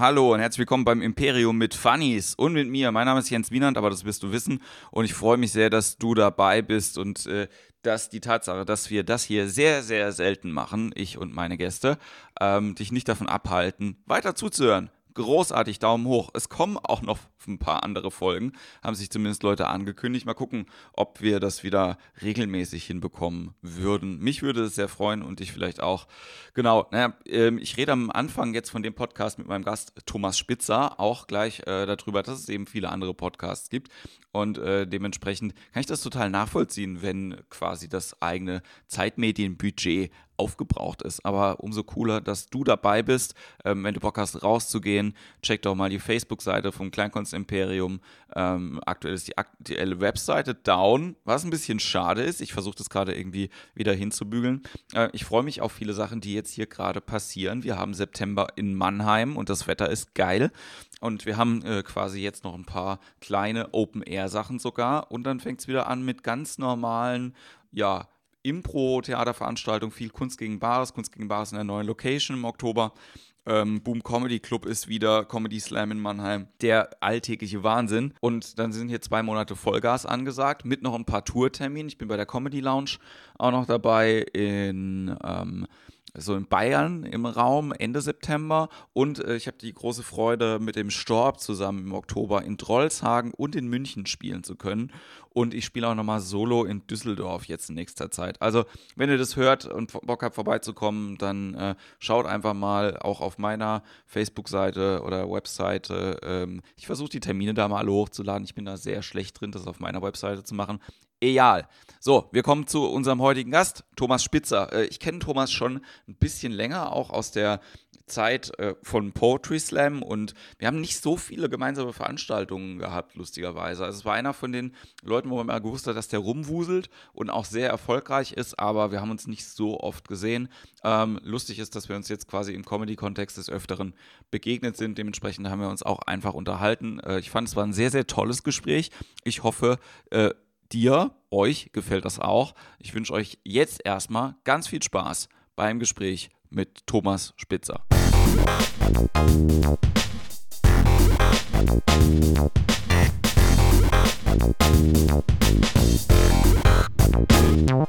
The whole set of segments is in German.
Hallo, und herzlich willkommen beim Imperium mit Funnies und mit mir. Mein Name ist Jens Wienand, aber das wirst du wissen. Und ich freue mich sehr, dass du dabei bist und äh, dass die Tatsache, dass wir das hier sehr, sehr selten machen, ich und meine Gäste, ähm, dich nicht davon abhalten, weiter zuzuhören großartig, Daumen hoch. Es kommen auch noch ein paar andere Folgen, haben sich zumindest Leute angekündigt. Mal gucken, ob wir das wieder regelmäßig hinbekommen würden. Mich würde es sehr freuen und dich vielleicht auch. Genau, naja, ähm, ich rede am Anfang jetzt von dem Podcast mit meinem Gast Thomas Spitzer auch gleich äh, darüber, dass es eben viele andere Podcasts gibt. Und äh, dementsprechend kann ich das total nachvollziehen, wenn quasi das eigene Zeitmedienbudget aufgebraucht ist. Aber umso cooler, dass du dabei bist. Ähm, wenn du Bock hast, rauszugehen, check doch mal die Facebook-Seite vom Kleinkunstimperium. Ähm, aktuell ist die aktuelle Webseite down, was ein bisschen schade ist. Ich versuche das gerade irgendwie wieder hinzubügeln. Äh, ich freue mich auf viele Sachen, die jetzt hier gerade passieren. Wir haben September in Mannheim und das Wetter ist geil. Und wir haben äh, quasi jetzt noch ein paar kleine Open-Air-Sachen sogar. Und dann fängt es wieder an mit ganz normalen, ja, Impro-Theaterveranstaltung, viel Kunst gegen Bares, Kunst gegen Bares in der neuen Location im Oktober. Ähm, Boom Comedy Club ist wieder Comedy Slam in Mannheim. Der alltägliche Wahnsinn. Und dann sind hier zwei Monate Vollgas angesagt, mit noch ein paar Tourterminen. Ich bin bei der Comedy Lounge auch noch dabei in ähm, so in Bayern im Raum Ende September und äh, ich habe die große Freude, mit dem Storb zusammen im Oktober in Trollshagen und in München spielen zu können. Und ich spiele auch nochmal Solo in Düsseldorf jetzt in nächster Zeit. Also, wenn ihr das hört und Bock habt, vorbeizukommen, dann äh, schaut einfach mal auch auf meiner Facebook-Seite oder Webseite. Ähm, ich versuche die Termine da mal alle hochzuladen. Ich bin da sehr schlecht drin, das auf meiner Webseite zu machen. Egal. So, wir kommen zu unserem heutigen Gast, Thomas Spitzer. Äh, ich kenne Thomas schon ein bisschen länger, auch aus der Zeit äh, von Poetry Slam und wir haben nicht so viele gemeinsame Veranstaltungen gehabt, lustigerweise. Also es war einer von den Leuten, wo man mal gewusst hat, dass der rumwuselt und auch sehr erfolgreich ist, aber wir haben uns nicht so oft gesehen. Ähm, lustig ist, dass wir uns jetzt quasi im Comedy-Kontext des Öfteren begegnet sind. Dementsprechend haben wir uns auch einfach unterhalten. Äh, ich fand, es war ein sehr, sehr tolles Gespräch. Ich hoffe, äh, dir, euch gefällt das auch. Ich wünsche euch jetzt erstmal ganz viel Spaß beim Gespräch mit Thomas Spitzer.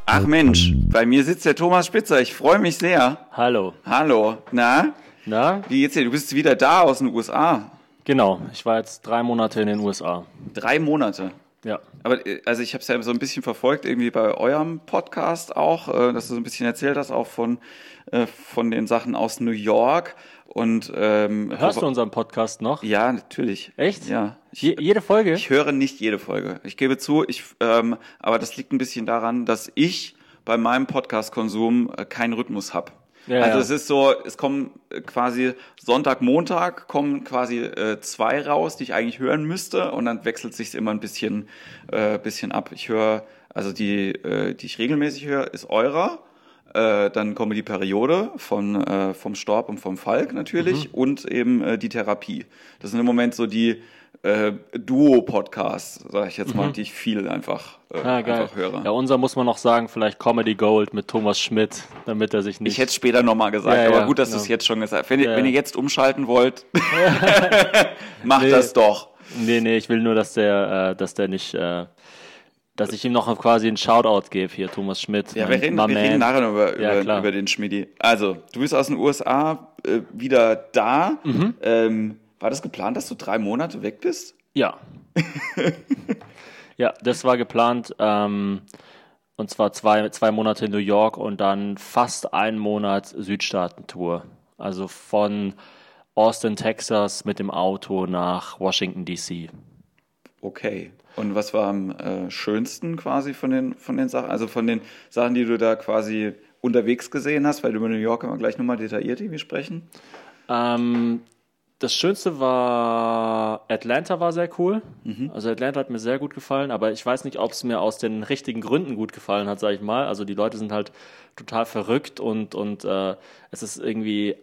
Ach Mensch, bei mir sitzt der Thomas Spitzer. Ich freue mich sehr. Hallo. Hallo. Na? Na? Wie geht's dir? Du bist wieder da aus den USA. Genau. Ich war jetzt drei Monate in den USA. Drei Monate. Ja. Aber äh, also ich habe es ja so ein bisschen verfolgt, irgendwie bei eurem Podcast auch, äh, dass du so ein bisschen erzählt hast, auch von, äh, von den Sachen aus New York. Und ähm, hörst du unseren Podcast noch? Ja, natürlich. Echt? Ja. Ich, Je jede Folge? Ich höre nicht jede Folge. Ich gebe zu, ich, ähm, aber das liegt ein bisschen daran, dass ich bei meinem Podcast-Konsum äh, keinen Rhythmus habe. Ja, also ja. es ist so, es kommen äh, quasi Sonntag, Montag kommen quasi äh, zwei raus, die ich eigentlich hören müsste und dann wechselt sich immer ein bisschen, äh, bisschen ab. Ich höre, also die, äh, die ich regelmäßig höre, ist eurer. Äh, dann kommen die Periode von äh, vom Storb und vom Falk natürlich mhm. und eben äh, die Therapie. Das sind im Moment so die äh, Duo-Podcasts, sage ich jetzt mal, mhm. die ich viel einfach, äh, ja, einfach höre. Ja, unser muss man noch sagen, vielleicht Comedy Gold mit Thomas Schmidt, damit er sich nicht. Ich hätte es später nochmal gesagt, ja, aber ja, gut, dass du es jetzt schon gesagt hast. Wenn, ihr, wenn ihr jetzt umschalten wollt, macht nee. das doch. Nee, nee, ich will nur, dass der, äh, dass der nicht. Äh, dass ich ihm noch quasi einen Shoutout gebe hier, Thomas Schmidt. Ja, wir reden, wir reden nachher noch über, ja, über, über, den Schmidi. Also, du bist aus den USA äh, wieder da. Mhm. Ähm, war das geplant, dass du drei Monate weg bist? Ja. ja, das war geplant. Ähm, und zwar zwei, zwei Monate in New York und dann fast einen Monat Südstaaten-Tour. Also von Austin, Texas mit dem Auto nach Washington, D.C. Okay. Und was war am äh, schönsten quasi von den, von den Sachen, also von den Sachen, die du da quasi unterwegs gesehen hast, weil du über New York immer gleich nochmal detailliert irgendwie sprechen? Ähm, das Schönste war Atlanta war sehr cool. Mhm. Also Atlanta hat mir sehr gut gefallen, aber ich weiß nicht, ob es mir aus den richtigen Gründen gut gefallen hat, sage ich mal. Also die Leute sind halt total verrückt und und äh, es ist irgendwie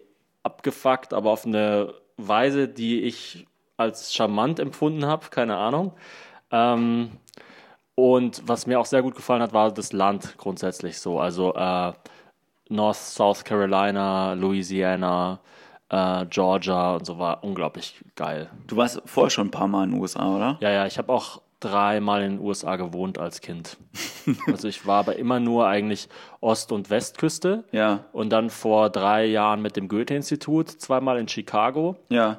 abgefuckt, aber auf eine Weise, die ich als charmant empfunden habe, keine Ahnung. Ähm, und was mir auch sehr gut gefallen hat, war das Land grundsätzlich so. Also äh, North, South Carolina, Louisiana, äh, Georgia und so war unglaublich geil. Du warst vorher schon ein paar Mal in den USA, oder? Ja, ja, ich habe auch dreimal in den USA gewohnt als Kind. also ich war aber immer nur eigentlich Ost- und Westküste. Ja. Und dann vor drei Jahren mit dem Goethe-Institut, zweimal in Chicago, Ja.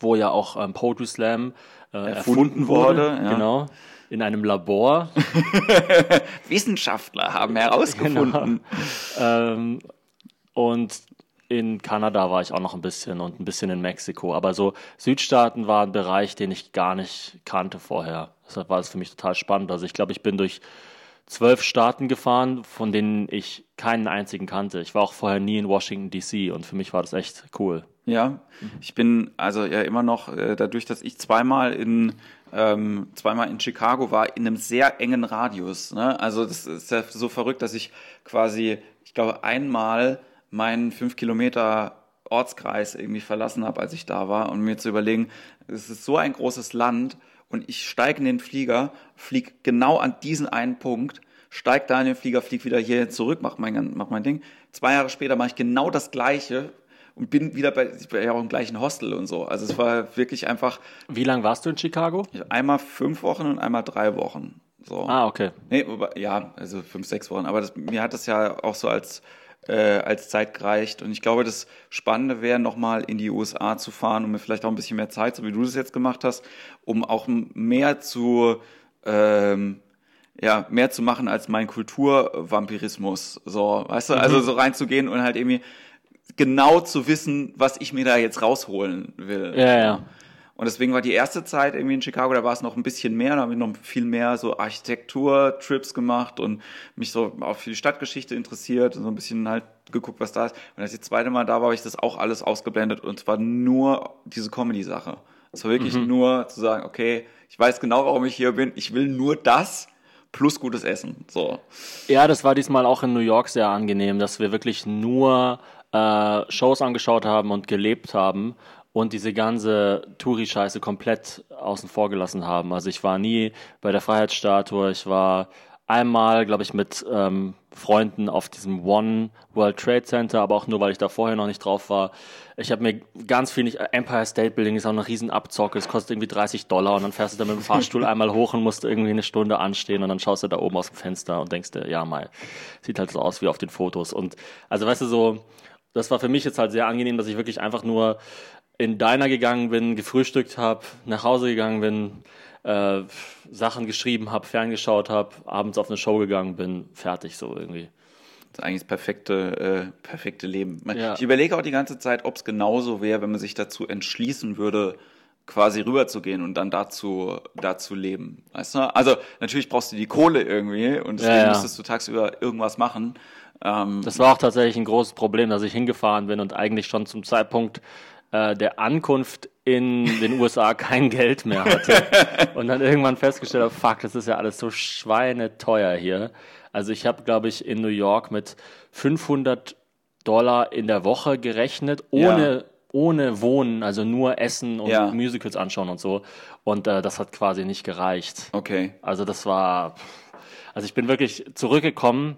wo ja auch ähm, Poetry Slam äh, erfunden, Erfunden wurde. wurde, ja. Genau. In einem Labor. Wissenschaftler haben herausgefunden. ähm, und in Kanada war ich auch noch ein bisschen und ein bisschen in Mexiko. Aber so Südstaaten war ein Bereich, den ich gar nicht kannte vorher. Deshalb war es für mich total spannend. Also ich glaube, ich bin durch zwölf Staaten gefahren, von denen ich keinen einzigen kannte. Ich war auch vorher nie in Washington DC und für mich war das echt cool. Ja, ich bin also ja immer noch, äh, dadurch, dass ich zweimal in ähm, zweimal in Chicago war, in einem sehr engen Radius. Ne? Also das ist ja so verrückt, dass ich quasi, ich glaube, einmal meinen fünf Kilometer Ortskreis irgendwie verlassen habe, als ich da war und mir zu überlegen, es ist so ein großes Land und ich steige in den Flieger, fliege genau an diesen einen Punkt, steige da in den Flieger, fliege wieder hier zurück, mach mein, mach mein Ding. Zwei Jahre später mache ich genau das Gleiche und bin wieder bei, ja auch im gleichen Hostel und so. Also es war wirklich einfach Wie lange warst du in Chicago? einmal fünf Wochen und einmal drei Wochen. So. Ah, okay. Nee, ja, also fünf, sechs Wochen. Aber das, mir hat das ja auch so als, äh, als Zeit gereicht. Und ich glaube, das Spannende wäre, nochmal in die USA zu fahren und mir vielleicht auch ein bisschen mehr Zeit, so wie du das jetzt gemacht hast, um auch mehr zu, ähm, ja, mehr zu machen als mein Kulturvampirismus. So, weißt du, also so reinzugehen und halt irgendwie genau zu wissen, was ich mir da jetzt rausholen will. Ja, ja. Und deswegen war die erste Zeit irgendwie in Chicago, da war es noch ein bisschen mehr, da habe ich noch viel mehr so Architektur-Trips gemacht und mich so auch für die Stadtgeschichte interessiert und so ein bisschen halt geguckt, was da ist. Und als ich das zweite Mal da war, habe ich das auch alles ausgeblendet und zwar nur diese Comedy-Sache. Es war wirklich nur zu sagen, okay, ich weiß genau, warum ich hier bin, ich will nur das plus gutes Essen. So. Ja, das war diesmal auch in New York sehr angenehm, dass wir wirklich nur äh, Shows angeschaut haben und gelebt haben und diese ganze Touri-Scheiße komplett außen vor gelassen haben. Also ich war nie bei der Freiheitsstatue, ich war einmal, glaube ich, mit ähm, Freunden auf diesem One World Trade Center, aber auch nur, weil ich da vorher noch nicht drauf war. Ich habe mir ganz viel nicht. Empire State Building ist auch eine riesen Abzocke. Es kostet irgendwie 30 Dollar und dann fährst du da mit dem Fahrstuhl einmal hoch und musst irgendwie eine Stunde anstehen und dann schaust du da oben aus dem Fenster und denkst dir, ja mal, sieht halt so aus wie auf den Fotos. Und also weißt du so, das war für mich jetzt halt sehr angenehm, dass ich wirklich einfach nur in Diner gegangen bin, gefrühstückt habe, nach Hause gegangen bin, äh, Sachen geschrieben habe, ferngeschaut habe, abends auf eine Show gegangen bin, fertig so irgendwie. Das ist eigentlich das perfekte, äh, perfekte Leben. Ja. Ich überlege auch die ganze Zeit, ob es genauso wäre, wenn man sich dazu entschließen würde, quasi rüberzugehen und dann dazu, dazu leben. Weißt du? Also natürlich brauchst du die Kohle irgendwie und deswegen Ja, ja. müsstest du tagsüber irgendwas machen. Ähm, Das war auch tatsächlich ein großes Problem, dass ich hingefahren bin und eigentlich schon zum Zeitpunkt äh, der Ankunft in den USA kein Geld mehr hatte. Und dann irgendwann festgestellt habe, fuck, das ist ja alles so schweineteuer hier. Also ich habe, glaube ich, in New York mit 500 Dollar in der Woche gerechnet, ohne, Ja. ohne Wohnen, also nur Essen und Ja. Musicals anschauen und so. Und äh, das hat quasi nicht gereicht. okay. Also das war, also ich bin wirklich zurückgekommen.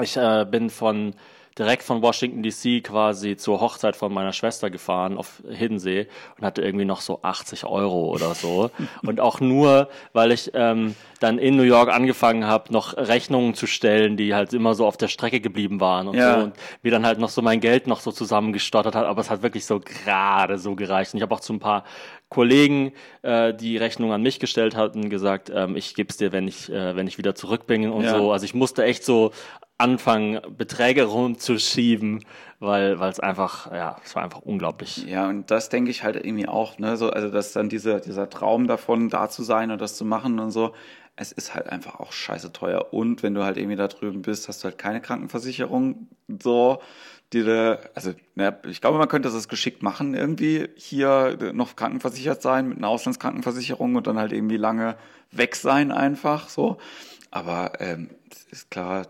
Ich äh, bin von direkt von Washington DC quasi zur Hochzeit von meiner Schwester gefahren auf Hiddensee und hatte irgendwie noch so 80 Euro oder so. und auch nur, weil ich ähm, dann in New York angefangen habe, noch Rechnungen zu stellen, die halt immer so auf der Strecke geblieben waren und Ja. so. Und mir dann halt noch so mein Geld noch so zusammengestottert hat, aber es hat wirklich so gerade so gereicht. Und ich habe auch zu ein paar Kollegen, äh, die Rechnung an mich gestellt hatten, gesagt, ähm, ich geb's dir, wenn ich, äh, wenn ich wieder zurück bin und Ja. so. Also ich musste echt so anfangen, Beträge rumzuschieben, weil weil es einfach, ja, es war einfach unglaublich. Ja, und das denke ich halt irgendwie auch, ne, so, also dass dann dieser, dieser Traum davon, da zu sein und das zu machen und so, es ist halt einfach auch scheiße teuer. Und wenn du halt irgendwie da drüben bist, hast du halt keine Krankenversicherung, so, die da, also, ne, ich glaube, man könnte das geschickt machen, irgendwie hier noch krankenversichert sein mit einer Auslandskrankenversicherung und dann halt irgendwie lange weg sein einfach, so. Aber ähm, ist klar,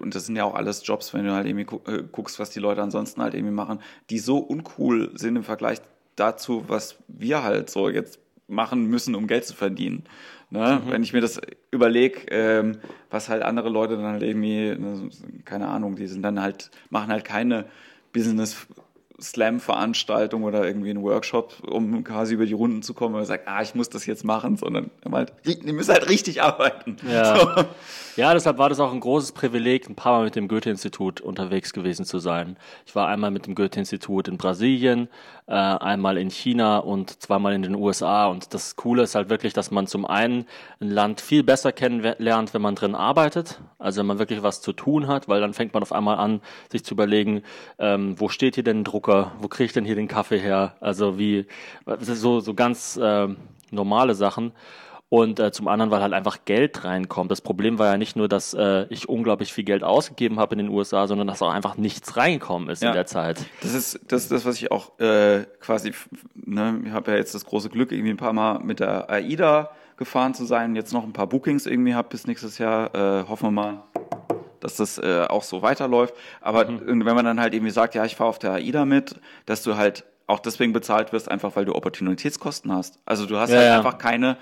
und das sind ja auch alles Jobs, wenn du halt irgendwie äh, guckst, was die Leute ansonsten halt irgendwie machen, die so uncool sind im Vergleich dazu, was wir halt so jetzt machen müssen, um Geld zu verdienen. Ne? Wenn ich mir das überlege, ähm, was halt andere Leute dann halt irgendwie, ne, keine Ahnung, die sind dann halt, machen halt keine Business Slam-Veranstaltung oder irgendwie einen Workshop, um quasi über die Runden zu kommen, und sagt, ah, ich muss das jetzt machen, sondern halt, ihr müsst halt richtig arbeiten. Ja. So. ja, deshalb war das auch ein großes Privileg, ein paar Mal mit dem Goethe-Institut unterwegs gewesen zu sein. Ich war einmal mit dem Goethe-Institut in Brasilien, äh, einmal in China und zweimal in den USA. Und das Coole ist halt wirklich, dass man zum einen ein Land viel besser kennenlernt, wenn man drin arbeitet, also wenn man wirklich was zu tun hat, weil dann fängt man auf einmal an, sich zu überlegen, ähm, wo steht hier denn ein Drucker, wo kriege ich denn hier den Kaffee her? Also wie so so ganz äh, normale Sachen und äh, zum anderen, weil halt einfach Geld reinkommt. Das Problem war ja nicht nur, dass äh, ich unglaublich viel Geld ausgegeben habe in den USA, sondern dass auch einfach nichts reingekommen ist ja. in der Zeit. Das ist das, das was ich auch äh, quasi, ne, ich habe ja jetzt das große Glück, irgendwie ein paar Mal mit der AIDA gefahren zu sein, jetzt noch ein paar Bookings irgendwie habe bis nächstes Jahr. Äh, hoffen wir mal, dass das äh, auch so weiterläuft. Aber mhm. wenn man dann halt irgendwie sagt, ja, ich fahre auf der AIDA mit, dass du halt auch deswegen bezahlt wirst, einfach weil du Opportunitätskosten hast. Also du hast ja, halt ja. einfach keine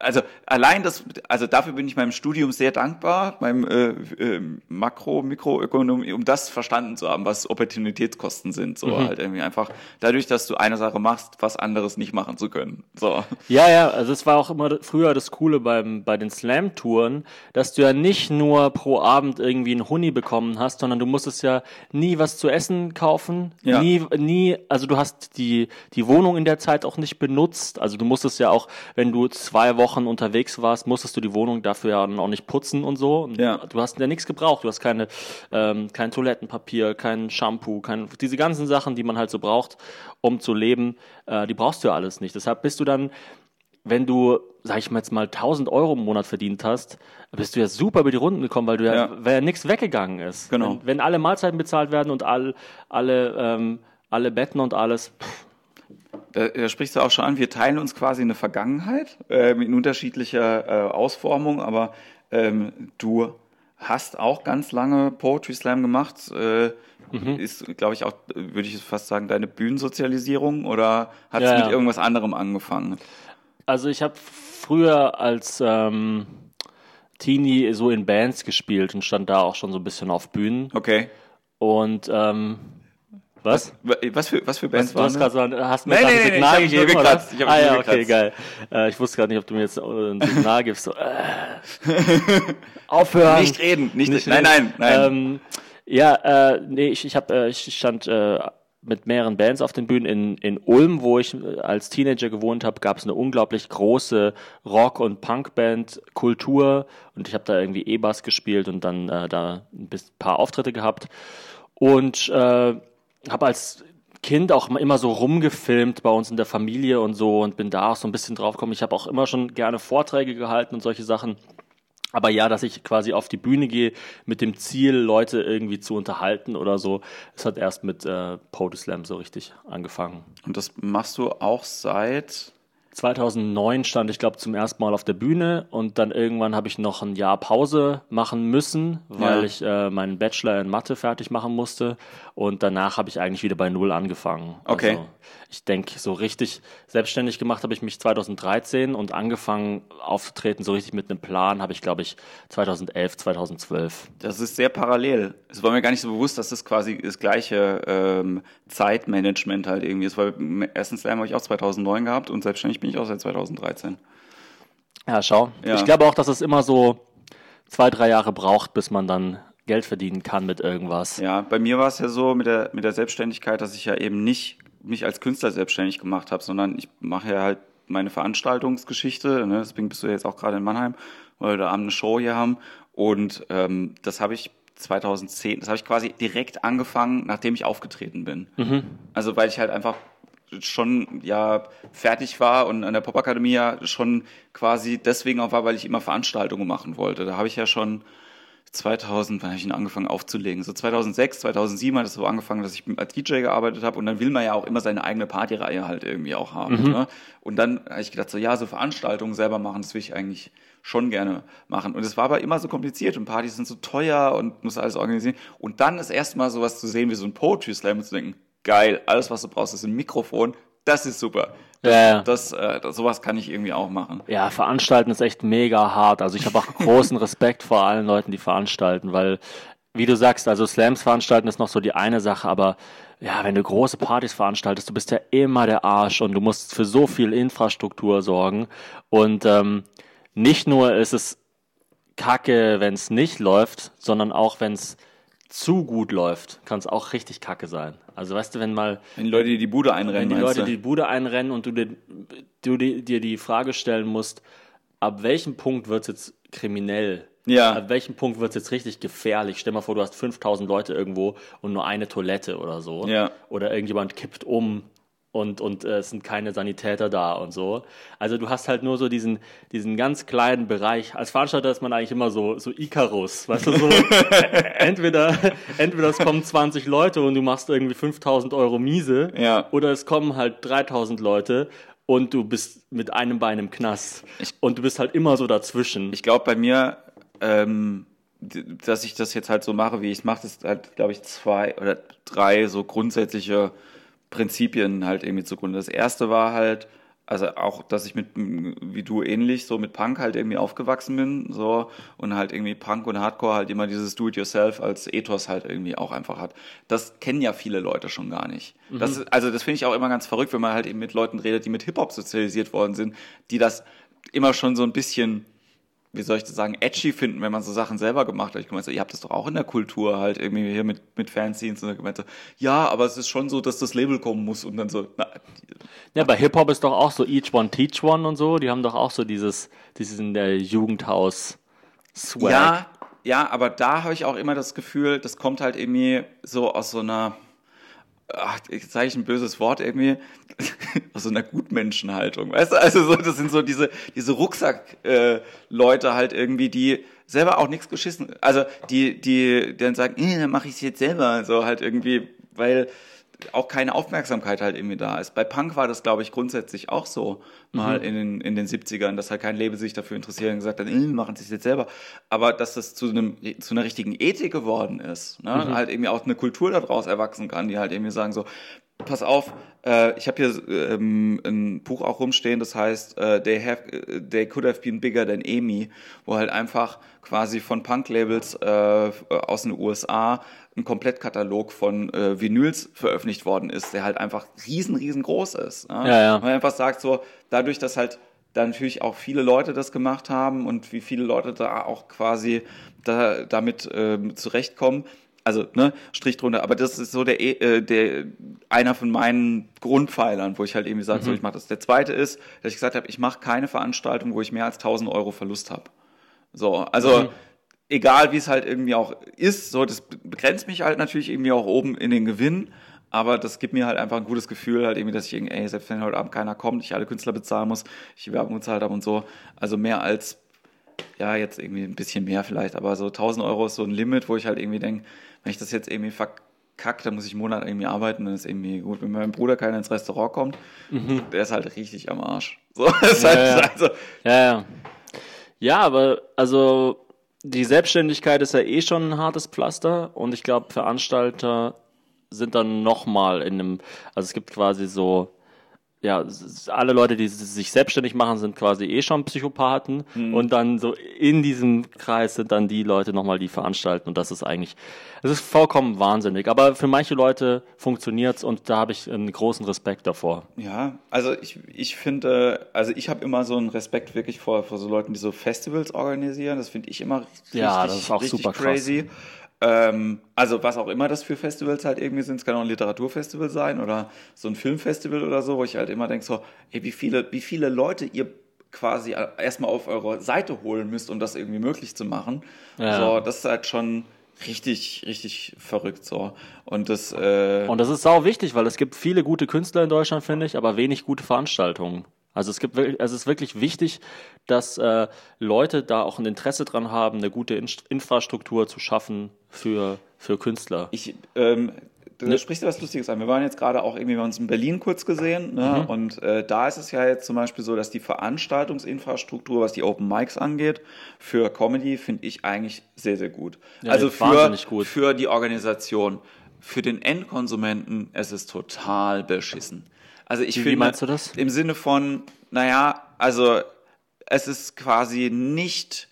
also allein das, also dafür bin ich meinem Studium sehr dankbar, meinem äh, äh, Makro, Mikroökonomie, um das verstanden zu haben, was Opportunitätskosten sind. So mhm. halt irgendwie einfach dadurch, dass du eine Sache machst, was anderes nicht machen zu können. So. Ja, ja, also es war auch immer früher das Coole beim, bei den Slam-Touren, dass du ja nicht nur pro Abend irgendwie einen Huni bekommen hast, sondern du musstest ja nie was zu essen kaufen, ja. nie, nie, also du hast die, die Wohnung in der Zeit auch nicht benutzt. Also du musstest ja auch, wenn du zwei Wochen Wochen unterwegs warst, musstest du die Wohnung dafür ja auch nicht putzen und so. Und ja. Du hast ja nichts gebraucht. Du hast keine, ähm, kein Toilettenpapier, kein Shampoo, kein, diese ganzen Sachen, die man halt so braucht, um zu leben, äh, die brauchst du ja alles nicht. Deshalb bist du dann, wenn du, sag ich mal jetzt mal 1000 Euro im Monat verdient hast, bist du ja super über die Runden gekommen, weil du ja, ja. weil ja nichts weggegangen ist. Genau. Wenn, wenn, alle Mahlzeiten bezahlt werden und all, alle, ähm, alle Betten und alles, pff, da, da sprichst du auch schon an, wir teilen uns quasi eine Vergangenheit äh, in unterschiedlicher äh, Ausformung, aber ähm, du hast auch ganz lange Poetry Slam gemacht. Äh, mhm. Ist, glaube ich, auch, würde ich fast sagen, deine Bühnensozialisierung oder hat es ja, mit ja. irgendwas anderem angefangen? Also ich habe früher als ähm, Teenie so in Bands gespielt und stand da auch schon so ein bisschen auf Bühnen. Okay. Und ähm, was? Was für, was für Bands waren du hast, so, hast mir nee, nee, Signal nee, gegeben, oder? Ich ah ja, okay, geil. Äh, ich wusste gerade nicht, ob du mir jetzt ein Signal gibst. So, äh. Aufhören. Nicht reden, nicht, nicht nein, nein, nein. Ähm, ja, äh, nee, ich, ich, hab, äh, ich stand äh, mit mehreren Bands auf den Bühnen. In, in Ulm, wo ich äh, als Teenager gewohnt habe, gab es eine unglaublich große Rock- und Punkband-Kultur und ich habe da irgendwie E-Bass gespielt und dann äh, da ein paar Auftritte gehabt. Und äh, habe als Kind auch immer so rumgefilmt bei uns in der Familie und so und bin da auch so ein bisschen drauf gekommen. Ich habe auch immer schon gerne Vorträge gehalten und solche Sachen. Aber ja, dass ich quasi auf die Bühne gehe mit dem Ziel, Leute irgendwie zu unterhalten oder so, es hat erst mit äh, Poetry Slam so richtig angefangen. Und das machst du auch seit 2009 stand ich, glaube zum ersten Mal auf der Bühne und dann irgendwann habe ich noch ein Jahr Pause machen müssen, weil ja. ich äh, meinen Bachelor in Mathe fertig machen musste und danach habe ich eigentlich wieder bei Null angefangen. Okay. Also, ich denke, so richtig selbstständig gemacht habe ich mich 2013 und angefangen aufzutreten, so richtig mit einem Plan, habe ich, glaube ich, 2011, 2012. Das ist sehr parallel. Es war mir gar nicht so bewusst, dass das quasi das gleiche ähm, Zeitmanagement halt irgendwie ist, weil im ersten Slam habe ich auch 2009 gehabt und selbstständig bin ich auch seit 2013. Ja, schau. Ja. Ich glaube auch, dass es immer so zwei, drei Jahre braucht, bis man dann Geld verdienen kann mit irgendwas. Ja, bei mir war es ja so mit der, mit der Selbstständigkeit, dass ich ja eben nicht mich als Künstler selbstständig gemacht habe, sondern ich mache ja halt meine Veranstaltungsgeschichte. Ne? Deswegen bist du jetzt auch gerade in Mannheim, weil wir da Abend eine Show hier haben. Und ähm, das habe ich 2010, das habe ich quasi direkt angefangen, nachdem ich aufgetreten bin. Mhm. Also weil ich halt einfach schon ja fertig war und an der Popakademie ja schon quasi deswegen auch war, weil ich immer Veranstaltungen machen wollte. Da habe ich ja schon 2000, wann habe ich ihn angefangen aufzulegen? So 2006, 2007 hat es so angefangen, dass ich als DJ gearbeitet habe und dann will man ja auch immer seine eigene Partyreihe halt irgendwie auch haben. Mhm. Ne? Und dann habe ich gedacht, so ja, so Veranstaltungen selber machen, das will ich eigentlich schon gerne machen. Und es war aber immer so kompliziert und Partys sind so teuer und muss alles organisieren. Und dann ist erstmal sowas zu sehen wie so ein Poetry Slam und zu denken, geil, alles was du brauchst ist ein Mikrofon, das ist super. Das, ja, Das, äh, das, sowas kann ich irgendwie auch machen. Ja, veranstalten ist echt mega hart. Also ich habe auch großen Respekt vor allen Leuten, die veranstalten, weil wie du sagst, also Slams veranstalten ist noch so die eine Sache, aber ja, wenn du große Partys veranstaltest, du bist ja immer der Arsch und du musst für so viel Infrastruktur sorgen. Und ähm, nicht nur ist es kacke, wenn es nicht läuft, sondern auch wenn es zu gut läuft, kann es auch richtig kacke sein. Also weißt du, wenn mal... Wenn die Leute dir die Bude einrennen, Wenn die Leute die Bude einrennen und du dir, du dir die Frage stellen musst, ab welchem Punkt wird es jetzt kriminell? Ja. Ab welchem Punkt wird es jetzt richtig gefährlich? Stell mal vor, du hast 5000 Leute irgendwo und nur eine Toilette oder so. Ja. Oder irgendjemand kippt um und, und äh, es sind keine Sanitäter da und so. Also du hast halt nur so diesen, diesen ganz kleinen Bereich. Als Veranstalter ist man eigentlich immer so, so Icarus, weißt du, so entweder, entweder es kommen 20 Leute und du machst irgendwie 5000 Euro Miese Ja. oder es kommen halt 3000 Leute und du bist mit einem Bein im Knast. Ich- und du bist halt immer so dazwischen. Ich glaube bei mir, ähm, dass ich das jetzt halt so mache, wie ich es mache, ist halt, glaube ich, zwei oder drei so grundsätzliche Prinzipien halt irgendwie zugrunde. Das erste war halt, also auch, dass ich mit, wie du ähnlich, so mit Punk halt irgendwie aufgewachsen bin, so, und halt irgendwie Punk und Hardcore halt immer dieses Do-it-yourself als Ethos halt irgendwie auch einfach hat. Das kennen ja viele Leute schon gar nicht. Das ist, also das finde ich auch immer ganz verrückt, wenn man halt eben mit Leuten redet, die mit Hip-Hop sozialisiert worden sind, die das immer schon so ein bisschen wie soll ich das sagen, edgy finden, wenn man so Sachen selber gemacht hat. Ich gemeint so, ihr habt das doch auch in der Kultur halt irgendwie hier mit, mit Fanzines und ich gemeint so, ja, aber es ist schon so, dass das Label kommen muss und dann so, na, Ja, bei Hip-Hop ist doch auch so Each One Teach One und so. Die haben doch auch so dieses, dieses in der Jugendhaus-Swag. ja, ja, aber da habe ich auch immer das Gefühl, das kommt halt irgendwie so aus so einer, ach, jetzt sage ich ein böses Wort irgendwie, aus so einer Gutmenschenhaltung, weißt du? Also so, das sind so diese, diese Rucksack-Leute äh, halt irgendwie, die selber auch nichts geschissen, also die, die dann sagen, eh, dann mache ich es jetzt selber, so halt irgendwie, weil auch keine Aufmerksamkeit halt irgendwie da ist. Bei Punk war das, glaube ich, grundsätzlich auch so, mal in, den, in den 70ern, dass halt kein Label sich dafür interessiert und gesagt hat, eh, machen sie es jetzt selber. Aber dass das zu, einem, zu einer richtigen Ethik geworden ist, ne? halt irgendwie auch eine Kultur daraus erwachsen kann, die halt irgendwie sagen so, pass auf, äh, ich habe hier ähm, ein Buch auch rumstehen, das heißt äh, they, have, äh, they Could Have Been Bigger Than Amy, wo halt einfach quasi von Punk-Labels äh, aus den USA ein Komplettkatalog von äh, Vinyls veröffentlicht worden ist, der halt einfach riesen, riesengroß ist. Ne? Ja, ja. Man einfach sagt so, dadurch, dass halt da natürlich auch viele Leute das gemacht haben und wie viele Leute da auch quasi da, damit ähm, zurechtkommen, also ne, Strich drunter, aber das ist so der, äh, der einer von meinen Grundpfeilern, wo ich halt irgendwie sage, so ich mache das. Der zweite ist, dass ich gesagt habe, ich mache keine Veranstaltung, wo ich mehr als 1000 Euro Verlust habe. So, also egal wie es halt irgendwie auch ist, so das begrenzt mich halt natürlich irgendwie auch oben in den Gewinn, aber das gibt mir halt einfach ein gutes Gefühl, halt irgendwie, dass ich irgendwie, ey, selbst wenn heute Abend keiner kommt, ich alle Künstler bezahlen muss, ich die Werbung bezahlt habe und so, also mehr als ja, jetzt irgendwie ein bisschen mehr vielleicht, aber so 1000 Euro ist so ein Limit, wo ich halt irgendwie denke, wenn ich das jetzt irgendwie verkacke, dann muss ich einen Monat irgendwie arbeiten, dann ist irgendwie gut. Wenn mein Bruder keiner ins Restaurant kommt, der ist halt richtig am Arsch. So, Ja, halt, ja. also, Ja, ja. Ja, aber also die Selbstständigkeit ist ja eh schon ein hartes Pflaster und ich glaube, Veranstalter sind dann nochmal in einem, also es gibt quasi so, ja, alle Leute, die sich selbstständig machen, sind quasi eh schon Psychopathen und dann so in diesem Kreis sind dann die Leute nochmal, die veranstalten und das ist eigentlich, es ist vollkommen wahnsinnig, aber für manche Leute funktioniert's und da habe ich einen großen Respekt davor. Ja, also ich, ich finde, also ich habe immer so einen Respekt wirklich vor, vor so Leuten, die so Festivals organisieren. Das finde ich immer richtig, Ja, das ist auch super krass. Ähm, also was auch immer das für Festivals halt irgendwie sind, es kann auch ein Literaturfestival sein oder so ein Filmfestival oder so, wo ich halt immer denke so, ey, wie viele, wie viele Leute ihr quasi erstmal auf eure Seite holen müsst, um das irgendwie möglich zu machen. Ja. So, das ist halt schon richtig, richtig verrückt so. Und das, äh, Und das ist sau wichtig, weil es gibt viele gute Künstler in Deutschland, finde ich, aber wenig gute Veranstaltungen. Also es gibt also es ist wirklich wichtig, dass äh, Leute da auch ein Interesse dran haben, eine gute In Infrastruktur zu schaffen für, für Künstler. Ich, ähm, da sprichst du was Lustiges an. Wir waren jetzt gerade auch irgendwie bei uns in Berlin kurz gesehen. Ne? Und äh, da ist es ja jetzt zum Beispiel so, dass die Veranstaltungsinfrastruktur, was die Open Mics angeht, für Comedy finde ich eigentlich sehr, sehr gut. Ja, also für, wahnsinnig gut. für die Organisation. Für den Endkonsumenten es ist total beschissen. Also ich Wie- wie finde, meinst du das? Im Sinne von, naja, also es ist quasi nicht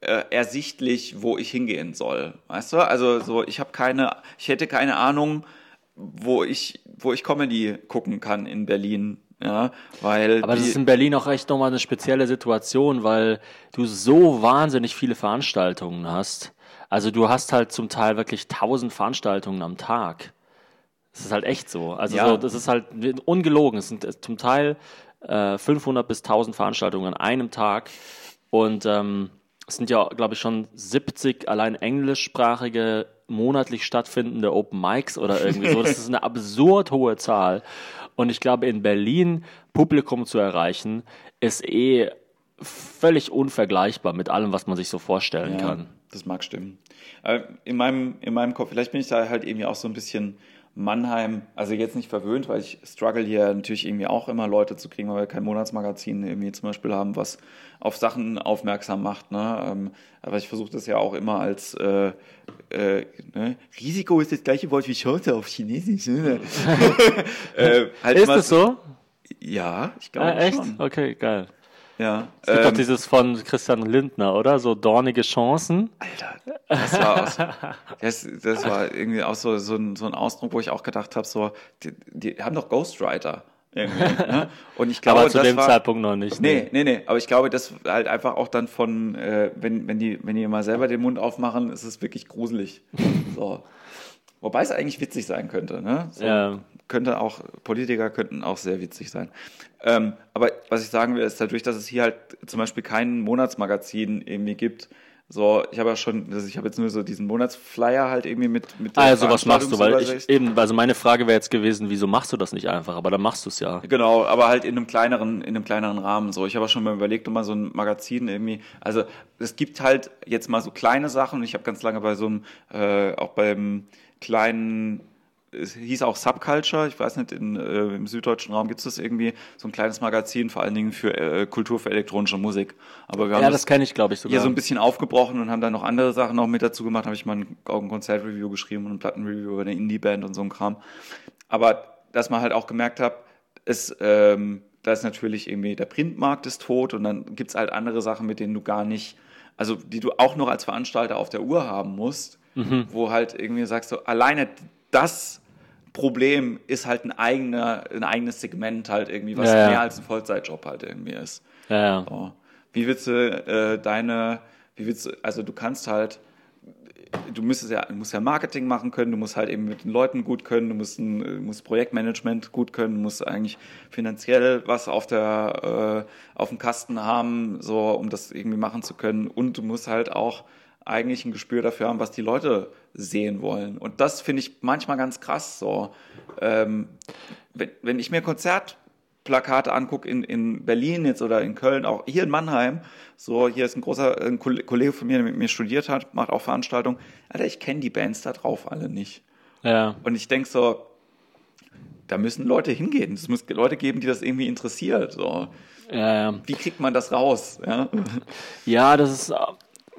äh, ersichtlich, wo ich hingehen soll. Weißt du? Also so, ich habe keine, ich hätte keine Ahnung, wo ich, wo ich Comedy gucken kann in Berlin. Ja, weil Aber das ist in Berlin auch echt nochmal eine spezielle Situation, weil du so wahnsinnig viele Veranstaltungen hast. Also du hast halt zum Teil wirklich tausend Veranstaltungen am Tag. Das ist halt echt so. Also Ja. so, das ist halt ungelogen. Es sind äh, zum Teil äh, 500 bis 1000 Veranstaltungen an einem Tag. Und ähm, es sind ja, glaube ich, schon 70 allein englischsprachige monatlich stattfindende Open Mics oder irgendwie so. Das ist eine absurd hohe Zahl. Und ich glaube, in Berlin Publikum zu erreichen, ist eh völlig unvergleichbar mit allem, was man sich so vorstellen Ja, kann. das mag stimmen. Äh, In meinem, in meinem Kopf, vielleicht bin ich da halt irgendwie auch so ein bisschen Mannheim, also jetzt nicht verwöhnt, weil ich struggle hier natürlich irgendwie auch immer Leute zu kriegen, weil wir kein Monatsmagazin irgendwie zum Beispiel haben, was auf Sachen aufmerksam macht. Ne? Ähm, Aber ich versuche das ja auch immer als äh, äh, ne? Risiko ist das gleiche Wort wie Chance auf Chinesisch. Ne? äh, halt Ist das so? Ja, ich glaube Ah, echt? schon. Okay, geil. Ja. Es gibt doch Ähm, dieses von Christian Lindner, oder? So dornige Chancen. Alter, das war, aus, das, das war irgendwie auch so, so, ein, so ein Ausdruck, wo ich auch gedacht habe, so, die, die haben doch Ghostwriter. Ne? Und ich glaube, Aber zu dem war, Zeitpunkt noch nicht. Nee, nee, nee, aber ich glaube, das halt einfach auch dann von, äh, wenn, wenn, die, wenn die mal selber den Mund aufmachen, ist es wirklich gruselig. So. Wobei es eigentlich witzig sein könnte, ne? So, Ja. Könnte auch, Politiker könnten auch sehr witzig sein. Ähm, aber was ich sagen will, ist dadurch, dass es hier halt zum Beispiel kein Monatsmagazin irgendwie gibt, so, ich habe ja schon, also ich habe jetzt nur so diesen Monatsflyer halt irgendwie mit, mit der Also was machst du? Weil ich eben, also meine Frage wäre jetzt gewesen, wieso machst du das nicht einfach? Aber dann machst du es ja. Genau, aber halt in einem kleineren, in einem kleineren Rahmen. So, ich habe auch schon mal überlegt, um mal so ein Magazin irgendwie. Also es gibt halt jetzt mal so kleine Sachen. Und ich habe ganz lange bei so einem, äh, auch beim kleinen, es hieß auch Subculture. Ich weiß nicht, in, äh, im süddeutschen Raum gibt es das irgendwie so ein kleines Magazin, vor allen Dingen für äh, Kultur für elektronische Musik. Aber wir haben Ja, das das kenne ich, glaube ich, sogar. hier so ein bisschen aufgebrochen und haben dann noch andere Sachen noch mit dazu gemacht. Habe ich mal ein, auch ein Konzertreview geschrieben und ein Plattenreview über eine Indie-Band und so ein Kram. Aber dass man halt auch gemerkt hat, ist, ähm, da ist natürlich irgendwie der Printmarkt ist tot und dann gibt's halt andere Sachen, mit denen du gar nicht, also die du auch noch als Veranstalter auf der Uhr haben musst, wo halt irgendwie sagst du, alleine das Problem ist halt ein eigener, ein eigenes Segment halt irgendwie, was Ja, mehr als ein Vollzeitjob halt irgendwie ist. ja, ja. So. Wie willst du äh, deine, wie willst du, also du kannst halt, du müsstest ja, du musst ja Marketing machen können, du musst halt eben mit den Leuten gut können, du musst, ein, du musst Projektmanagement gut können, du musst eigentlich finanziell was auf der, äh, auf dem Kasten haben, so, um das irgendwie machen zu können und du musst halt auch eigentlich ein Gespür dafür haben, was die Leute sehen wollen. Und das finde ich manchmal ganz krass, so. Ähm, wenn, wenn ich mir Konzertplakate angucke in, in Berlin jetzt oder in Köln, auch hier in Mannheim, so, hier ist ein großer ein Koll- Kollege von mir, der mit mir studiert hat, macht auch Veranstaltungen. Alter, ich kenne die Bands da drauf alle nicht. ja. Und ich denk so, da müssen Leute hingehen. Es muss Leute geben, die das irgendwie interessiert. So. ja, ja. Wie kriegt man das raus? Ja? Ja, das ist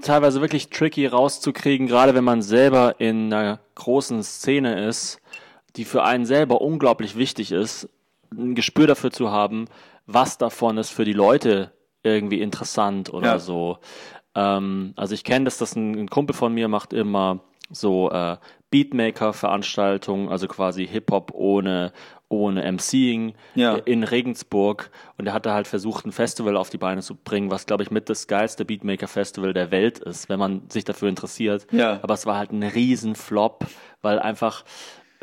teilweise wirklich tricky rauszukriegen, gerade wenn man selber in einer großen Szene ist, die für einen selber unglaublich wichtig ist, ein Gespür dafür zu haben, was davon ist für die Leute irgendwie interessant oder Ja. so. Ähm, also ich kenne das, dass ein, ein Kumpel von mir macht immer so äh, Beatmaker-Veranstaltungen, also quasi Hip-Hop ohne, ohne MCing Ja. in Regensburg und er hatte halt versucht, ein Festival auf die Beine zu bringen, was glaube ich mit das geilste Beatmaker-Festival der Welt ist, wenn man sich dafür interessiert. Ja. Aber es war halt ein Riesenflop, weil einfach,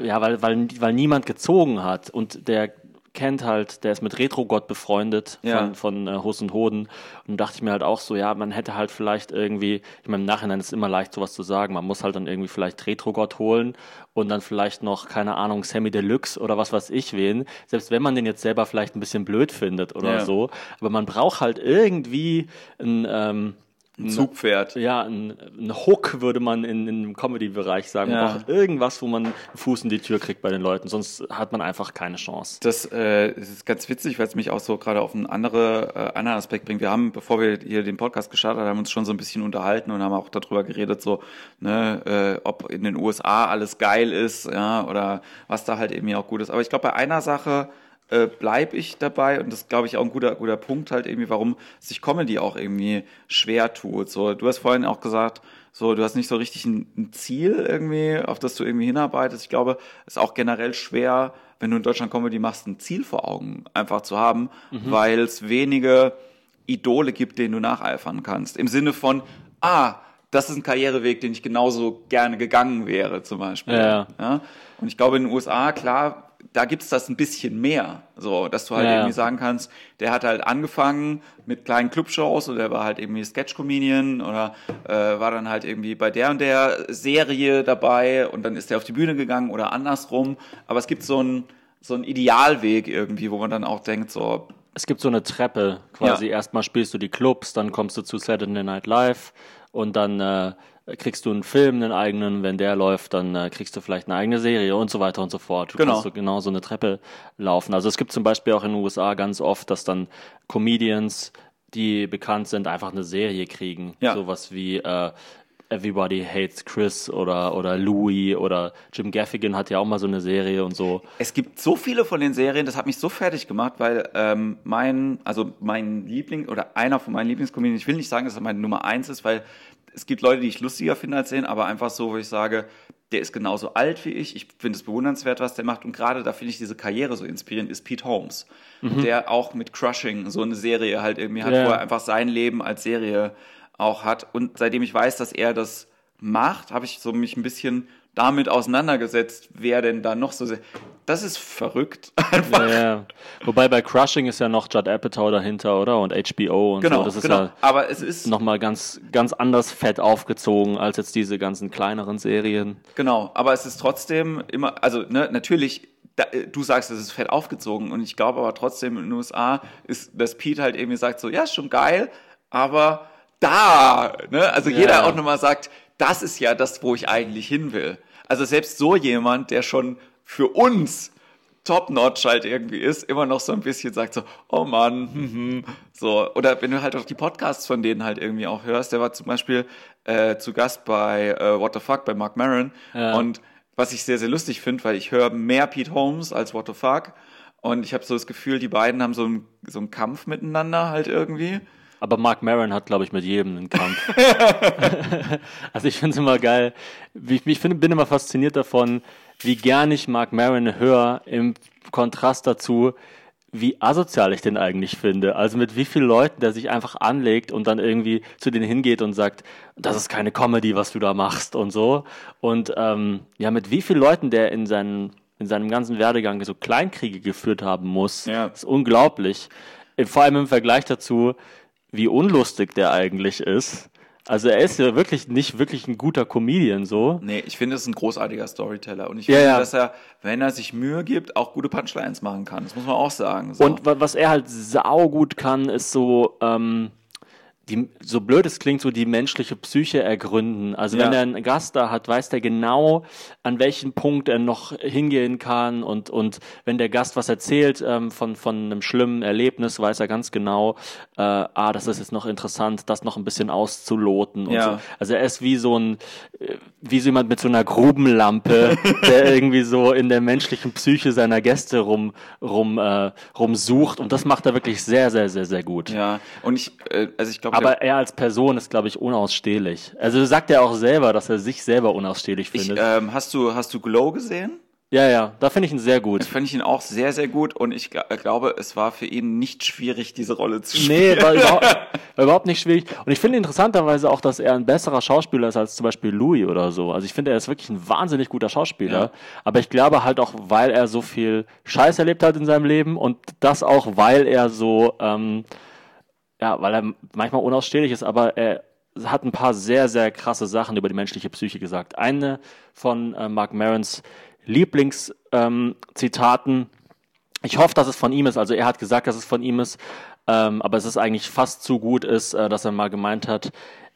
ja, weil, weil, weil niemand gezogen hat und der kennt halt, der ist mit Retro-Gott befreundet Ja. von, von äh, Hus und Hoden und dachte ich mir halt auch so, ja, man hätte halt vielleicht irgendwie, ich meine, im Nachhinein ist es immer leicht sowas zu sagen, man muss halt dann irgendwie vielleicht Retro-Gott holen und dann vielleicht noch, keine Ahnung, Sammy Deluxe oder was weiß ich wen, selbst wenn man den jetzt selber vielleicht ein bisschen blöd findet oder Ja. so, aber man braucht halt irgendwie ein, ähm, Ein Zugpferd. ja, ein, ein Hook würde man in, in dem Comedy-Bereich sagen. Ja. Braucht irgendwas, wo man einen Fuß in die Tür kriegt bei den Leuten, sonst hat man einfach keine Chance. Das äh, ist ganz witzig, weil es mich auch so gerade auf einen andere, äh, anderen Aspekt bringt. Wir haben, bevor wir hier den Podcast gestartet haben, uns schon so ein bisschen unterhalten und haben auch darüber geredet, so, ne, äh, ob in den USA alles geil ist, ja, oder was da halt irgendwie auch gut ist. Aber ich glaube, bei einer Sache äh, bleibe ich dabei und das glaube ich auch ein guter, guter Punkt halt irgendwie, warum sich Comedy auch irgendwie schwer tut. So, du hast vorhin auch gesagt, so, du hast nicht so richtig ein, ein Ziel irgendwie, auf das du irgendwie hinarbeitest. Ich glaube, es ist auch generell schwer, wenn du in Deutschland Comedy machst, ein Ziel vor Augen einfach zu haben, mhm. weil es wenige Idole gibt, denen du nacheifern kannst. Im Sinne von, ah, das ist ein Karriereweg, den ich genauso gerne gegangen wäre, zum Beispiel. Ja. ja? Und ich glaube, in den USA, klar, da gibt's das ein bisschen mehr. So, dass du halt ja. irgendwie sagen kannst, der hat halt angefangen mit kleinen Clubshows oder der war halt irgendwie Sketch-Comedian oder äh, war dann halt irgendwie bei der und der Serie dabei und dann ist der auf die Bühne gegangen oder andersrum. Aber es gibt so einen so einen Idealweg irgendwie, wo man dann auch denkt, so. Es gibt so eine Treppe quasi. Ja. Erstmal spielst du die Clubs, dann kommst du zu Saturday Night Live und dann äh, kriegst du einen Film, einen eigenen, wenn der läuft, dann äh, kriegst du vielleicht eine eigene Serie und so weiter und so fort. Du genau. kannst so genau so eine Treppe laufen. Also es gibt zum Beispiel auch in den USA ganz oft, dass dann Comedians, die bekannt sind, einfach eine Serie kriegen. Ja. Sowas wie äh, Everybody Hates Chris oder, oder Louis oder Jim Gaffigan hat ja auch mal so eine Serie und so. Es gibt so viele von den Serien, das hat mich so fertig gemacht, weil ähm, mein, also mein Liebling oder einer von meinen Lieblingscomedians, ich will nicht sagen, dass er meine Nummer eins ist, weil es gibt Leute, die ich lustiger finde als den, aber einfach so, wo ich sage, der ist genauso alt wie ich. Ich finde es bewundernswert, was der macht. Und gerade da finde ich diese Karriere so inspirierend, ist Pete Holmes, mhm. der auch mit Crushing so eine Serie halt irgendwie hat, ja. wo er einfach sein Leben als Serie auch hat. Und seitdem ich weiß, dass er das macht, habe ich so mich ein bisschen damit auseinandergesetzt, wer denn da noch so sehr. Das ist verrückt. Einfach. Ja, ja. Wobei bei Crushing ist ja noch Judd Apatow dahinter, oder? Und HBO und genau, so. Das ist genau. ja aber es ist nochmal ganz, ganz anders fett aufgezogen als jetzt diese ganzen kleineren Serien. Genau, aber es ist trotzdem immer, also ne, natürlich da, du sagst, es ist fett aufgezogen und ich glaube aber trotzdem in den USA ist, dass Pete halt irgendwie sagt so, ja, ist schon geil, aber da, ne? Also ja. jeder auch nochmal sagt, das ist ja das, wo ich eigentlich hin will. Also selbst so jemand, der schon für uns top-notch halt irgendwie ist, immer noch so ein bisschen sagt so, oh Mann, hm, hm. so. Oder wenn du halt auch die Podcasts von denen halt irgendwie auch hörst, der war zum Beispiel äh, zu Gast bei äh, What the Fuck bei Mark Maron ja. und was ich sehr, sehr lustig finde, weil ich höre mehr Pete Holmes als What the Fuck und ich habe so das Gefühl, die beiden haben so einen, so einen Kampf miteinander halt irgendwie. Aber Mark Maron hat, glaube ich, mit jedem einen Kampf. also ich finde es immer geil. Ich, ich find, bin immer fasziniert davon, wie gern ich Mark Maron höre im Kontrast dazu, wie asozial ich den eigentlich finde. Also mit wie vielen Leuten der sich einfach anlegt und dann irgendwie zu denen hingeht und sagt, das ist keine Comedy, was du da machst und so. Und ähm, ja, mit wie vielen Leuten der in seinen in seinem ganzen Werdegang so Kleinkriege geführt haben muss, ja. ist unglaublich. Vor allem im Vergleich dazu, wie unlustig der eigentlich ist. Also er ist ja wirklich nicht wirklich ein guter Comedian so. Nee, ich finde, es ist ein großartiger Storyteller. Und ich finde, ja. dass er, wenn er sich Mühe gibt, auch gute Punchlines machen kann. Das muss man auch sagen. So. Und was er halt saugut kann, ist so, ähm, die, so blöd es klingt, so die menschliche Psyche ergründen. Also ja. wenn er einen Gast da hat, weiß der genau, an welchem Punkt er noch hingehen kann und, und wenn der Gast was erzählt ähm, von, von einem schlimmen Erlebnis, weiß er ganz genau, äh, ah, das ist jetzt noch interessant, das noch ein bisschen auszuloten. Ja. So. Also er ist wie so ein, äh, wie so jemand mit so einer Grubenlampe, der irgendwie so in der menschlichen Psyche seiner Gäste rum, rum, äh, rumsucht und das macht er wirklich sehr, sehr, sehr, sehr gut. Ja, und ich, äh, also ich glaube, aber er als Person ist, glaube ich, unausstehlich. Also sagt er auch selber, dass er sich selber unausstehlich findet. Ich, ähm, hast du hast du Glow gesehen? Ja, ja, da finde ich ihn sehr gut. Finde ich ihn auch sehr, sehr gut und ich glaube, es war für ihn nicht schwierig, diese Rolle zu spielen. Nee, war überhaupt, war überhaupt nicht schwierig. Und ich finde interessanterweise auch, dass er ein besserer Schauspieler ist als zum Beispiel Louis oder so. Also ich finde, er ist wirklich ein wahnsinnig guter Schauspieler. Ja. Aber ich glaube halt auch, weil er so viel Scheiß erlebt hat in seinem Leben und das auch, weil er so, ähm, ja, weil er manchmal unausstehlich ist, aber er hat ein paar sehr, sehr krasse Sachen über die menschliche Psyche gesagt. Eine von äh, Mark Marons Lieblingszitaten, ähm, ich hoffe, dass es von ihm ist, also er hat gesagt, dass es von ihm ist, ähm, aber es ist eigentlich fast zu gut ist, äh, dass er mal gemeint hat,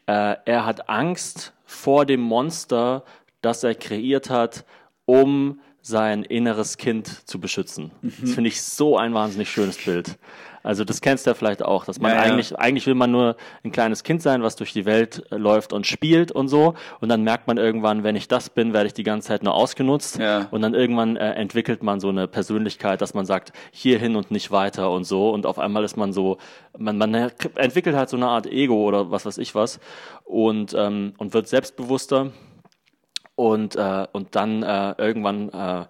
äh, er hat Angst vor dem Monster, das er kreiert hat, um sein inneres Kind zu beschützen. Mhm. Das finde ich so ein wahnsinnig schönes Bild. Also das kennst du ja vielleicht auch, dass man ja, eigentlich, ja. eigentlich will man nur ein kleines Kind sein, was durch die Welt äh, läuft und spielt und so. Und dann merkt man irgendwann, wenn ich das bin, werde ich die ganze Zeit nur ausgenutzt. Ja. Und dann irgendwann äh, entwickelt man so eine Persönlichkeit, dass man sagt, hierhin und nicht weiter und so. Und auf einmal ist man so, man, man entwickelt halt so eine Art Ego oder was weiß ich was und, ähm, und wird selbstbewusster und, äh, und dann äh, irgendwann äh,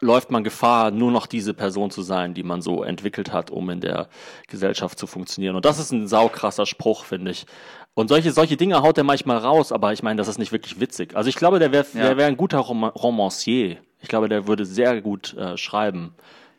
läuft man Gefahr, nur noch diese Person zu sein, die man so entwickelt hat, um in der Gesellschaft zu funktionieren. Und das ist ein saukrasser Spruch, finde ich. Und solche, solche Dinge haut er manchmal raus, aber ich meine, das ist nicht wirklich witzig. Also ich glaube, der wäre ja. wär ein guter Rom Romancier. Ich glaube, der würde sehr gut äh, schreiben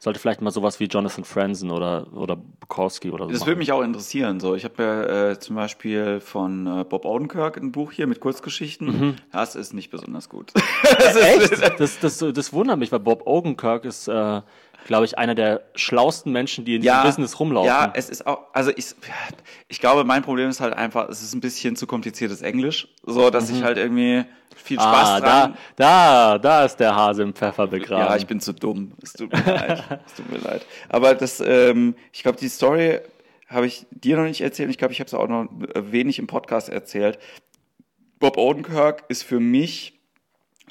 sollte vielleicht mal sowas wie Jonathan Franzen oder, oder Bukowski oder so. Das würde mich auch interessieren. So, ich habe ja äh, zum Beispiel von äh, Bob Odenkirk ein Buch hier mit Kurzgeschichten. Mhm. Das ist nicht besonders gut. das Echt? das, das, das wundert mich, weil Bob Odenkirk ist, äh, glaube ich, einer der schlausten Menschen, die in ja, diesem Business rumlaufen. Ja, es ist auch, also ich, ich glaube, mein Problem ist halt einfach, es ist ein bisschen zu kompliziertes Englisch, so dass mhm. ich halt irgendwie viel Spaß ah, dran. Da, da, da ist der Hase im Pfeffer begraben. Ja, ich bin zu dumm. Es tut mir leid. Es tut mir leid. Aber das, ähm, ich glaube, die Story habe ich dir noch nicht erzählt. Ich glaube, ich habe es auch noch wenig im Podcast erzählt. Bob Odenkirk ist für mich,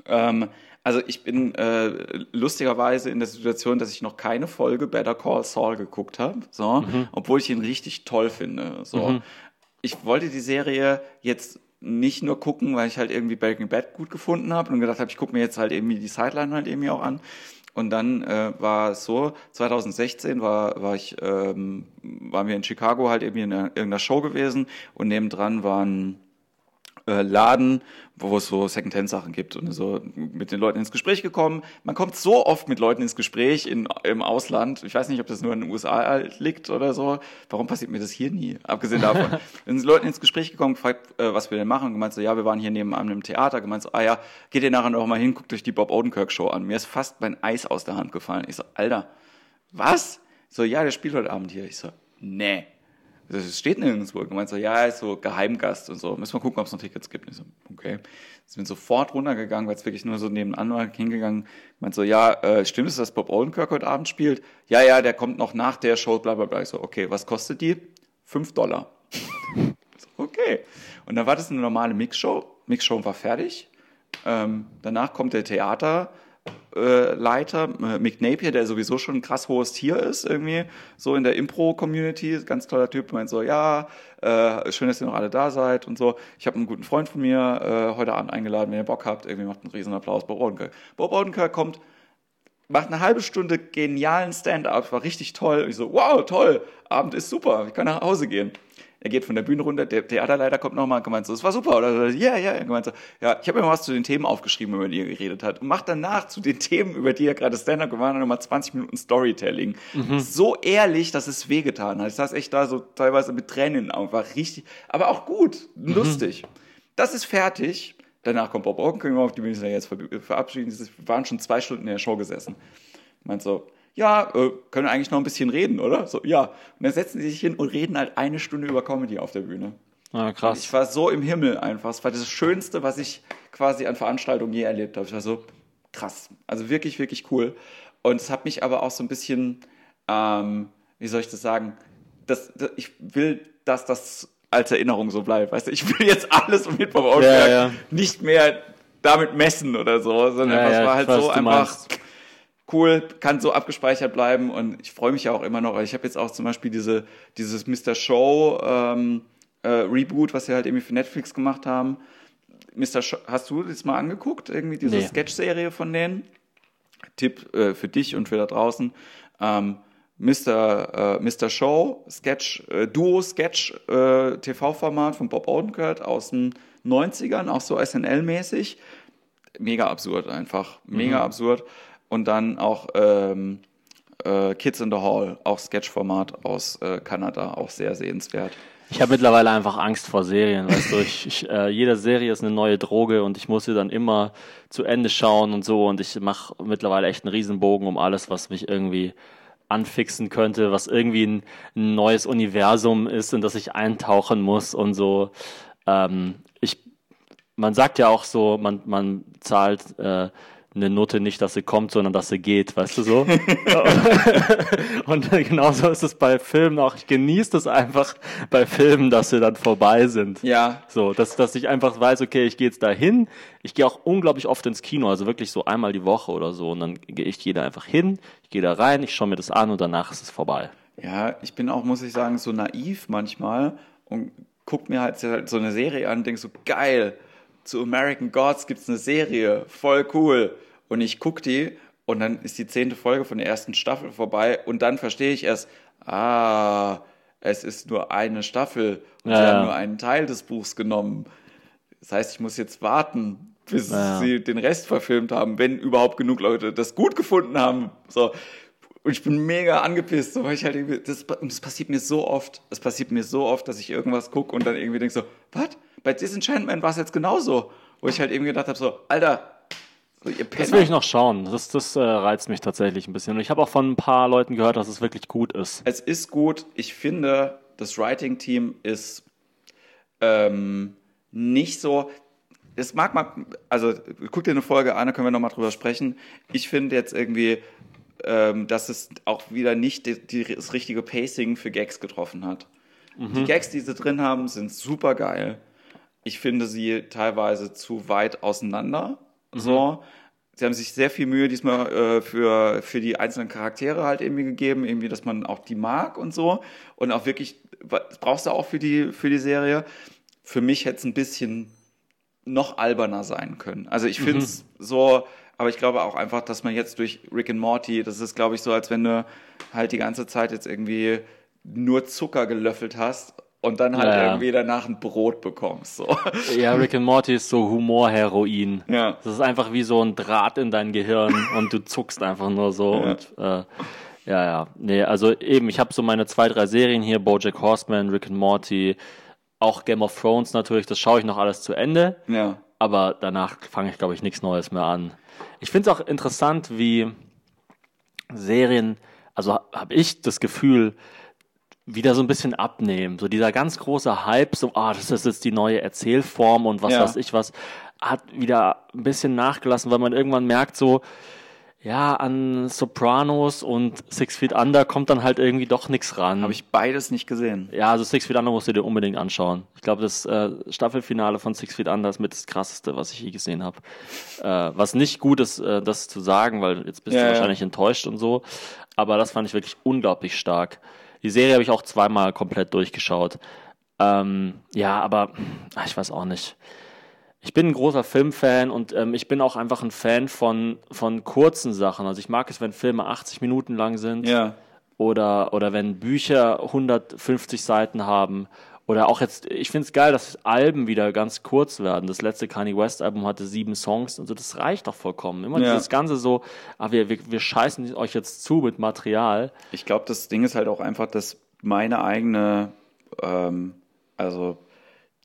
ähm, also ich bin äh, lustigerweise in der Situation, dass ich noch keine Folge Better Call Saul geguckt habe, so, mhm. obwohl ich ihn richtig toll finde. So. Mhm. Ich wollte die Serie jetzt nicht nur gucken, weil ich halt irgendwie Breaking Bad gut gefunden habe und gedacht habe, ich gucke mir jetzt halt irgendwie die Sideline halt irgendwie auch an. Und dann äh, war es so, 2016 war, war ich, ähm, waren wir in Chicago halt irgendwie in irgendeiner Show gewesen und nebendran waren äh, Laden, wo es so Secondhand-Sachen gibt und so mit den Leuten ins Gespräch gekommen. Man kommt so oft mit Leuten ins Gespräch in, im Ausland. Ich weiß nicht, ob das nur in den USA liegt oder so. Warum passiert mir das hier nie? Abgesehen davon. Dann sind Leute ins Gespräch gekommen, gefragt, äh, was wir denn machen. Und gemeint so, ja, wir waren hier neben einem Theater. Gemeint so, ah ja, geht ihr nachher noch mal hin, guckt euch die Bob Odenkirk Show an. Mir ist fast mein Eis aus der Hand gefallen. Ich so, Alter, was? So, ja, der spielt heute Abend hier. Ich so, nee. Das steht nirgendwo. Und meint so, ja, ist so Geheimgast und so. Müssen wir gucken, ob es noch Tickets gibt. Und ich so, okay. Sind sofort runtergegangen, weil es wirklich nur so nebenan war, hingegangen. Meint so, ja, äh, stimmt es, dass Bob Odenkirk heute Abend spielt? Ja, ja, der kommt noch nach der Show, bla, bla, bla. Ich so, okay, was kostet die? Fünf Dollar. so, okay. Und dann war das eine normale Mixshow. Mixshow war fertig. Ähm, danach kommt der Theater, Leiter, äh, Mick Napier, der sowieso schon ein krass hohes Tier ist, irgendwie, so in der Impro-Community, ganz toller Typ, meint so, ja, äh, schön, dass ihr noch alle da seid und so. Ich habe einen guten Freund von mir äh, heute Abend eingeladen, wenn ihr Bock habt, irgendwie macht einen riesen Applaus. Bob Odenkirk. Bob Odenkirk kommt, macht eine halbe Stunde genialen Stand-up, war richtig toll. Ich so, wow, toll, Abend ist super, ich kann nach Hause gehen. Er geht von der Bühne runter, der Theaterleiter kommt nochmal und gemeint so, es war super. Oder ja, ja, er gemeint so, ja, ich habe mir was zu den Themen aufgeschrieben, über die er geredet hat. Und macht danach zu den Themen, über die er gerade Stand-up gemacht hat, nochmal 20 Minuten Storytelling. Mhm. So ehrlich, dass es wehgetan hat. Ich saß echt da so teilweise mit Tränen. War richtig, aber auch gut, lustig. Mhm. Das ist fertig. Danach kommt Bob Odenkirk auf die Bühne, jetzt verabschieden. Wir waren schon zwei Stunden in der Show gesessen. Meint so, ja, äh, können eigentlich noch ein bisschen reden, oder? So, ja. Und dann setzen sie sich hin und reden halt eine Stunde über Comedy auf der Bühne. Ah, krass. Und ich war so im Himmel einfach. Es war das Schönste, was ich quasi an Veranstaltungen je erlebt habe. Ich war so krass. Also wirklich, wirklich cool. Und es hat mich aber auch so ein bisschen, ähm, wie soll ich das sagen? Das, das, ich will, dass das als Erinnerung so bleibt. Weißt du, ich will jetzt alles mit Bob Odenkirk ja, ja. nicht mehr damit messen oder so, sondern ja, es war halt so einfach cool, kann so abgespeichert bleiben und ich freue mich ja auch immer noch. Ich habe jetzt auch zum Beispiel diese, dieses Mr. Show ähm, äh, Reboot, was sie halt irgendwie für Netflix gemacht haben. Mr. Show, hast du das mal angeguckt? Irgendwie diese nee. Sketch-Serie von denen? Tipp äh, für dich und für da draußen. Ähm, Mr. Äh, Mr. Show, Sketch, äh, Duo-Sketch, äh, TV-Format von Bob Odenkirk aus den 90ern, auch so SNL-mäßig. Mega absurd einfach. Mega mhm. absurd. Und dann auch ähm, äh, Kids in the Hall, auch Sketchformat aus äh, Kanada, auch sehr sehenswert. Ich habe mittlerweile einfach Angst vor Serien, weißt du, ich, ich, äh, jede Serie ist eine neue Droge und ich muss sie dann immer zu Ende schauen und so und ich mache mittlerweile echt einen Riesenbogen um alles, was mich irgendwie anfixen könnte, was irgendwie ein, ein neues Universum ist, in das ich eintauchen muss und so. Ähm, ich, man sagt ja auch so, man, man zahlt äh, eine Note nicht, dass sie kommt, sondern dass sie geht, weißt du so? und genauso ist es bei Filmen auch. Ich genieße das einfach bei Filmen, dass sie dann vorbei sind. Ja. So, dass, dass ich einfach weiß, okay, ich gehe jetzt dahin. Ich gehe auch unglaublich oft ins Kino, also wirklich so einmal die Woche oder so. Und dann gehe ich da einfach hin, ich gehe da rein, ich schaue mir das an und danach ist es vorbei. Ja, ich bin auch, muss ich sagen, so naiv manchmal und guck mir halt so eine Serie an und denk so, geil, zu American Gods gibt's eine Serie, voll cool. Und ich guck die und dann ist die zehnte Folge von der ersten Staffel vorbei und dann verstehe ich erst, ah, es ist nur eine Staffel und Ja, sie haben nur einen Teil des Buchs genommen. Das heißt, ich muss jetzt warten, bis Ja. sie den Rest verfilmt haben, wenn überhaupt genug Leute das gut gefunden haben. So. Und ich bin mega angepisst, so, weil ich halt irgendwie, das, das passiert mir so oft, es passiert mir so oft, dass ich irgendwas gucke und dann irgendwie denke so, was? Bei Disenchantment war es jetzt genauso. Wo ich halt eben gedacht habe, so, Alter, Das will ich noch schauen. Das, das äh, reizt mich tatsächlich ein bisschen. Und ich habe auch von ein paar Leuten gehört, dass es wirklich gut ist. Es ist gut. Ich finde, das Writing-Team ist ähm, nicht so. Es mag mal, also guck dir eine Folge an, da können wir nochmal drüber sprechen. Ich finde jetzt irgendwie, ähm, dass es auch wieder nicht die, die, das richtige Pacing für Gags getroffen hat. Die Gags, die sie drin haben, sind super geil. Ich finde sie teilweise zu weit auseinander. So. Sie haben sich sehr viel Mühe diesmal äh, für, für die einzelnen Charaktere halt irgendwie gegeben, irgendwie, dass man auch die mag und so. Und auch wirklich, das brauchst du auch für die, für die Serie. Für mich hätte es ein bisschen noch alberner sein können. Also ich finde es so, aber ich glaube auch einfach, dass man jetzt durch Rick and Morty, das ist, glaube ich, so, als wenn du halt die ganze Zeit jetzt irgendwie nur Zucker gelöffelt hast und dann halt Ja, ja. irgendwie danach ein Brot bekommst. So. Ja, Rick and Morty ist so Humorheroin. Ja. Das ist einfach wie so ein Draht in dein Gehirn und du zuckst einfach nur so. Und äh, ja, ja. Nee, also eben, ich habe so meine zwei, drei Serien hier, Bojack Horseman, Rick and Morty, auch Game of Thrones natürlich, das schaue ich noch alles zu Ende. Ja. aber danach fange ich, glaube ich, nichts Neues mehr an. Ich finde es auch interessant, wie Serien, also habe ich das Gefühl, wieder so ein bisschen abnehmen. So dieser ganz große Hype, so, ah, das ist jetzt die neue Erzählform und was Ja. weiß ich was, hat wieder ein bisschen nachgelassen, weil man irgendwann merkt, so, ja, an Sopranos und Six Feet Under kommt dann halt irgendwie doch nichts ran. Habe ich beides nicht gesehen. Ja, also Six Feet Under musst du dir unbedingt anschauen. Ich glaube, das äh, Staffelfinale von Six Feet Under ist mit das krasseste, was ich je gesehen habe. Äh, was nicht gut ist, äh, das zu sagen, weil jetzt bist Ja, du ja. wahrscheinlich enttäuscht und so. Aber das fand ich wirklich unglaublich stark. Die Serie habe ich auch zweimal komplett durchgeschaut. Ähm, ja, aber ach, ich weiß auch nicht. Ich bin ein großer Filmfan und ähm, ich bin auch einfach ein Fan von, von kurzen Sachen. Also ich mag es, wenn Filme 80 Minuten lang sind Ja. oder, oder wenn Bücher 150 Seiten haben. Oder auch jetzt, ich finde es geil, dass Alben wieder ganz kurz werden. Das letzte Kanye West Album hatte sieben Songs und so, das reicht doch vollkommen. Immer Ja. dieses Ganze so, ah, wir, wir, wir scheißen euch jetzt zu mit Material. Ich glaube, das Ding ist halt auch einfach, dass meine eigene, ähm, also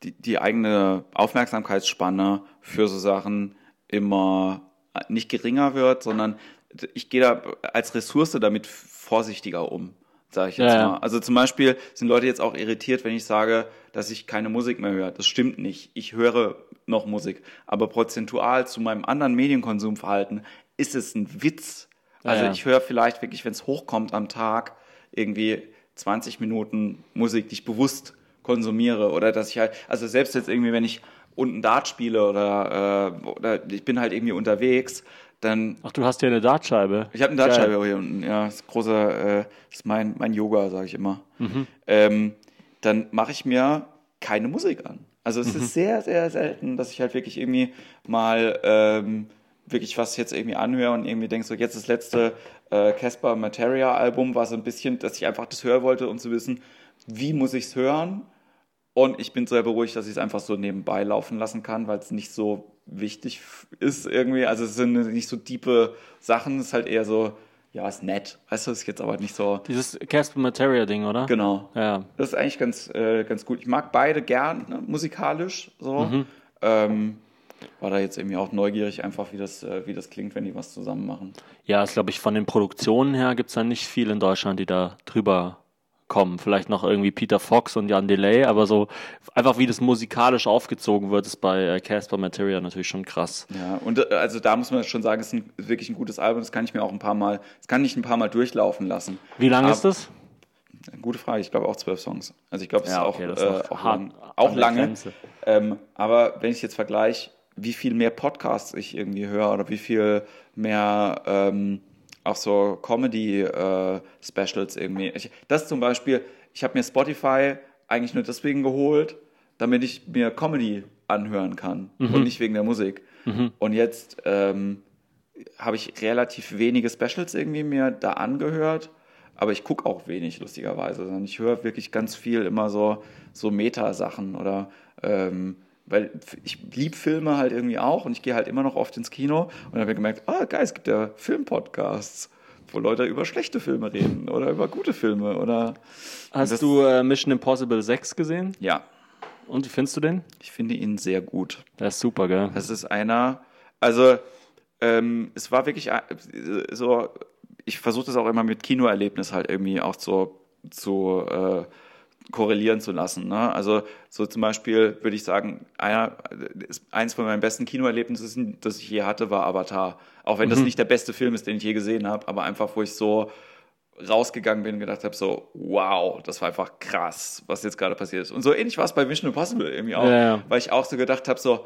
die, die eigene Aufmerksamkeitsspanne für so Sachen immer nicht geringer wird, sondern ich gehe da als Ressource damit vorsichtiger um, sage ich jetzt Ja, mal. Also zum Beispiel sind Leute jetzt auch irritiert, wenn ich sage, dass ich keine Musik mehr höre. Das stimmt nicht. Ich höre noch Musik. Aber prozentual zu meinem anderen Medienkonsumverhalten ist es ein Witz. Also Ja, ja. ich höre vielleicht wirklich, wenn es hochkommt am Tag, irgendwie 20 Minuten Musik, die ich bewusst konsumiere. Oder dass ich halt, also selbst jetzt irgendwie, wenn ich unten Dart spiele oder, äh, oder ich bin halt irgendwie unterwegs, dann Ach, du hast hier eine Dartscheibe. ich habe eine Dartscheibe hier unten, ja, das ist großer, äh, ist mein, mein Yoga, sage ich immer. Ähm, dann mache ich mir keine Musik an. Also es ist sehr, sehr selten, dass ich halt wirklich irgendwie mal ähm, wirklich was jetzt irgendwie anhöre und irgendwie denke, so jetzt das letzte äh, Casper Materia Album war so ein bisschen, dass ich einfach das hören wollte, um zu wissen, wie muss ich es hören. Und ich bin sehr beruhigt, dass ich es einfach so nebenbei laufen lassen kann, weil es nicht so wichtig ist irgendwie. Also es sind nicht so tiefe Sachen, es ist halt eher so, ja, ist nett. Weißt du, ist jetzt aber nicht so. Dieses Casper Materia Ding, oder? Genau. Ja. Das ist eigentlich ganz, äh, ganz gut. Ich mag beide gern ne, musikalisch so. Ähm, war da jetzt irgendwie auch neugierig, einfach wie das, äh, wie das klingt, wenn die was zusammen machen. Ja, ist glaube ich von den Produktionen her gibt's da nicht viel in Deutschland, die da drüber kommen. Vielleicht noch irgendwie Peter Fox und Jan Delay, aber so einfach wie das musikalisch aufgezogen wird, ist bei äh, Casper Materia natürlich schon krass. Ja, und äh, also da muss man schon sagen, es ist ein, wirklich ein gutes Album. Das kann ich mir auch ein paar Mal, das kann ich ein paar Mal durchlaufen lassen. Wie lang ist das? Gute Frage, ich glaube auch zwölf Songs. Also ich glaube, es Ja, ist okay, auch, das ist äh, auch, hart lang, an auch lange. Ähm, aber wenn ich jetzt vergleiche, wie viel mehr Podcasts ich irgendwie höre oder wie viel mehr ähm, auch so Comedy-Specials irgendwie. Ich, das zum Beispiel, ich habe mir Spotify eigentlich nur deswegen geholt, damit ich mir Comedy anhören kann Mhm. und nicht wegen der Musik. Und jetzt ähm, habe ich relativ wenige Specials irgendwie mir da angehört, aber ich gucke auch wenig, lustigerweise, sondern ich höre wirklich ganz viel immer so, so Meta-Sachen oder ähm, weil ich lieb Filme halt irgendwie auch und ich gehe halt immer noch oft ins Kino und dann habe ich gemerkt, ah geil, es gibt ja Filmpodcasts, wo Leute über schlechte Filme reden oder über gute Filme oder Hast das- du äh, Mission Impossible 6 gesehen? ja, Und wie findest du den? ich finde ihn sehr gut. Der ist super, gell? Das ist einer, also ähm, es war wirklich so, ich versuche das auch immer mit Kinoerlebnis halt irgendwie auch so zu äh, korrelieren zu lassen. Ne? Also so zum Beispiel würde ich sagen, einer, ist, eins von meinen besten Kinoerlebnissen, das ich je hatte, war Avatar. Auch wenn das nicht der beste Film ist, den ich je gesehen habe, aber einfach, wo ich so rausgegangen bin und gedacht habe, so, wow, das war einfach krass, was jetzt gerade passiert ist. Und so ähnlich war es bei Mission Impossible irgendwie auch, Ja, weil ich auch so gedacht habe, so,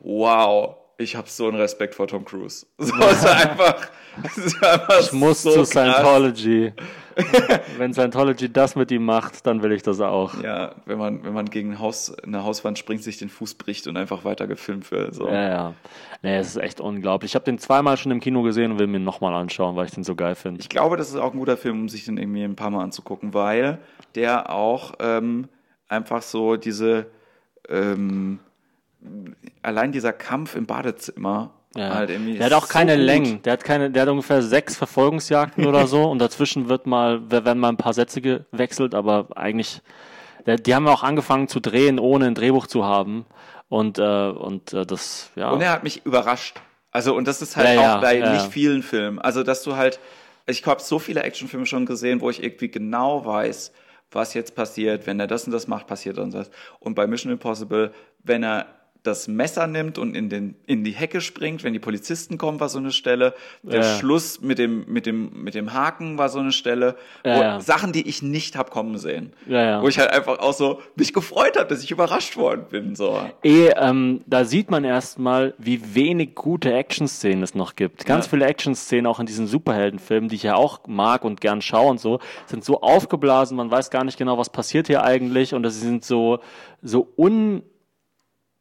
wow, ich habe so einen Respekt vor Tom Cruise. So, es war einfach, es ist einfach Ich muss so zu krass. Scientology. Wenn Scientology das mit ihm macht, dann will ich das auch. Ja, wenn man, wenn man gegen Haus, eine Hauswand springt, sich den Fuß bricht und einfach weiter gefilmt wird. So. Ja, ja. Nee, es ist echt unglaublich. Ich habe den zweimal schon im Kino gesehen und will mir ihn nochmal anschauen, weil ich den so geil finde. Ich glaube, das ist auch ein guter Film, um sich den irgendwie ein paar Mal anzugucken, weil der auch ähm, einfach so diese ähm, allein dieser Kampf im Badezimmer Ja. halt der hat auch so keine gut. Längen. Der hat keine, der hat ungefähr sechs Verfolgungsjagden oder so und dazwischen wird mal, werden mal ein paar Sätze gewechselt, aber eigentlich, die haben ja auch angefangen zu drehen, ohne ein Drehbuch zu haben. Und, äh, und äh, das, ja. Und er hat mich überrascht. Also, und das ist halt Ja, ja, auch bei ja, nicht ja. vielen Filmen. Also, dass du halt, ich habe so viele Actionfilme schon gesehen, wo ich irgendwie genau weiß, was jetzt passiert. Wenn er das und das macht, passiert und das. Und bei Mission Impossible, wenn er das Messer nimmt und in, den, in die Hecke springt, wenn die Polizisten kommen, war so eine Stelle. Der Ja. Schluss mit dem, mit, dem, mit dem Haken war so eine Stelle. Ja, ja. Sachen, die ich nicht hab kommen sehen. Ja, ja. Wo ich halt einfach auch so mich gefreut habe, dass ich überrascht worden bin. So. Eh, ähm, da sieht man erstmal, wie wenig gute Action-Szenen es noch gibt. Ganz viele Action-Szenen, auch in diesen Superheldenfilmen, die ich ja auch mag und gern schaue und so, sind so aufgeblasen, man weiß gar nicht genau, was passiert hier eigentlich und das sind so, so un,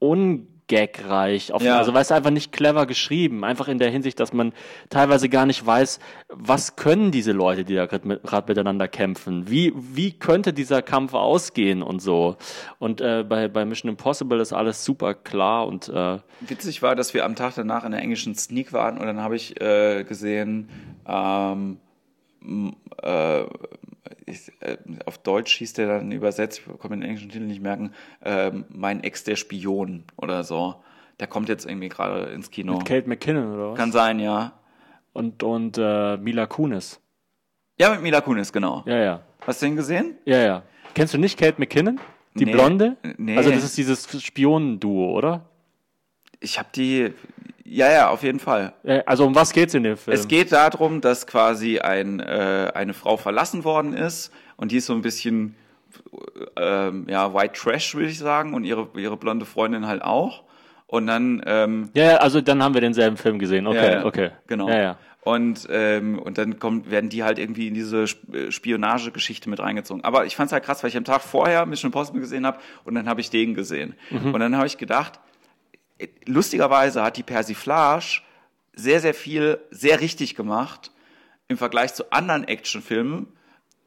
ungagreich. Ja. Also, weißt du, einfach nicht clever geschrieben. Einfach in der Hinsicht, dass man teilweise gar nicht weiß, was können diese Leute, die da gerade mit, miteinander kämpfen? Wie, wie könnte dieser Kampf ausgehen und so? Und äh, bei, bei Mission Impossible ist alles super klar und äh, Witzig war, dass wir am Tag danach in der englischen Sneak waren und dann habe ich äh, gesehen, ähm, äh, ich, äh, auf Deutsch hieß der dann übersetzt, ich mir den englischen Titel nicht merken, ähm, mein Ex der Spion oder so. Der kommt jetzt irgendwie gerade ins Kino. Kate McKinnon oder was? Kann sein, ja. und und äh, Mila Kunis. Ja, mit Mila Kunis, genau. Ja, ja. Hast du den gesehen? Ja, ja. Kennst du nicht Kate McKinnon? Die Nee. Blonde? Nee. Also das ist dieses Spionenduo, oder? Ich habe die, ja, ja, auf jeden Fall. Äh, Also um was geht's in dem Film? Es geht darum, dass quasi ein, äh, eine Frau verlassen worden ist und die ist so ein bisschen ähm, ja, White Trash, würde ich sagen, und ihre, ihre blonde Freundin halt auch. Und dann ähm, ja, ja, also dann haben wir denselben Film gesehen. Okay, ja, ja, okay. Genau. Ja, ja. Und, ähm, und dann kommt, werden die halt irgendwie in diese äh, Spionagegeschichte mit reingezogen. Aber ich fand's halt krass, weil ich am Tag vorher Mission Impossible gesehen habe und dann habe ich den gesehen. Mhm. Und dann habe ich gedacht, lustigerweise hat die Persiflage sehr, sehr viel, sehr richtig gemacht im Vergleich zu anderen Actionfilmen,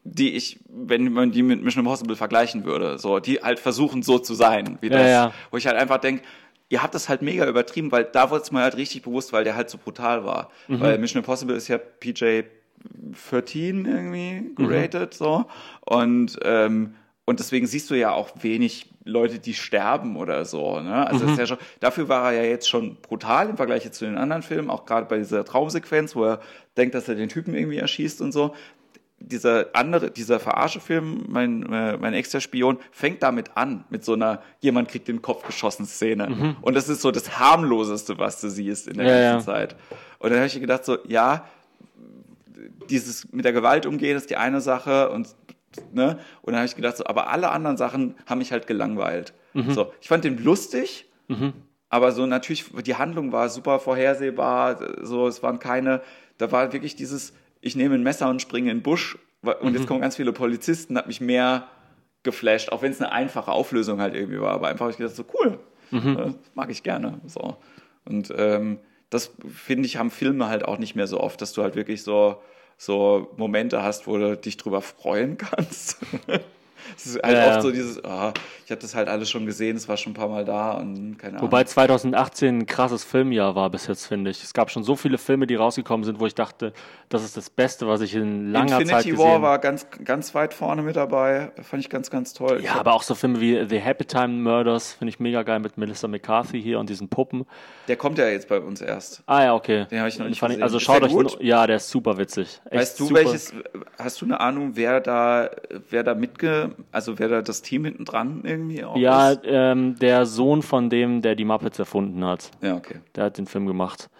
die ich, wenn man die mit Mission Impossible vergleichen würde, so, die halt versuchen so zu sein, wie Ja, das, ja. wo ich halt einfach denke, ihr habt das halt mega übertrieben, weil da wurde es mir halt richtig bewusst, weil der halt so brutal war. Mhm. Weil Mission Impossible ist ja PJ 13 irgendwie Mhm. geratet, so. Und, ähm, und deswegen siehst du ja auch wenig Leute, die sterben oder so. Ne? Also Mhm. das ist ja schon, dafür war er ja jetzt schon brutal im Vergleich zu den anderen Filmen, auch gerade bei dieser Traumsequenz, wo er denkt, dass er den Typen irgendwie erschießt und so dieser andere, dieser Verarschefilm, mein, äh, mein extra Spion, fängt damit an, mit so einer jemand kriegt den Kopf geschossen Szene. Mhm. Und das ist so das harmloseste, was du siehst in der ja, ganzen ja. Zeit. Und dann habe ich gedacht so, ja, dieses mit der Gewalt umgehen ist die eine Sache und ne? Und dann habe ich gedacht so, aber alle anderen Sachen haben mich halt gelangweilt. Mhm. So, ich fand den lustig. Mhm. Aber so natürlich, die Handlung war super vorhersehbar, so, es waren keine, da war wirklich dieses, ich nehme ein Messer und springe in den Busch und mhm. jetzt kommen ganz viele Polizisten, hat mich mehr geflasht, auch wenn es eine einfache Auflösung halt irgendwie war, aber einfach habe ich gedacht, so cool, mhm. das mag ich gerne. So. Und ähm, das finde ich, haben Filme halt auch nicht mehr so oft, dass du halt wirklich so, so Momente hast, wo du dich drüber freuen kannst. Es ist halt ja, oft so dieses, oh, ich habe das halt alles schon gesehen, es war schon ein paar Mal da und keine Ahnung. Wobei 2018 ein krasses Filmjahr war bis jetzt, finde ich. Es gab schon so viele Filme, die rausgekommen sind, wo ich dachte, das ist das Beste, was ich in langer Infinity Zeit gesehen habe. Infinity War war ganz, ganz weit vorne mit dabei. Fand ich ganz, ganz toll. Ja, aber auch so Filme wie The Happy Time Murders finde ich mega geil mit Melissa McCarthy hier und diesen Puppen. Der kommt ja jetzt bei uns erst. Ah ja, okay. Den habe ich noch nicht gesehen. also schaut euch, gut? ja, der ist super witzig. Echt weißt du, super. welches, hast du eine Ahnung, wer da, wer da mitge, also wer da das Team hinten dran irgendwie auch Ja, ähm, der Sohn von dem, der die Muppets erfunden hat. Ja, okay. Der hat den Film gemacht.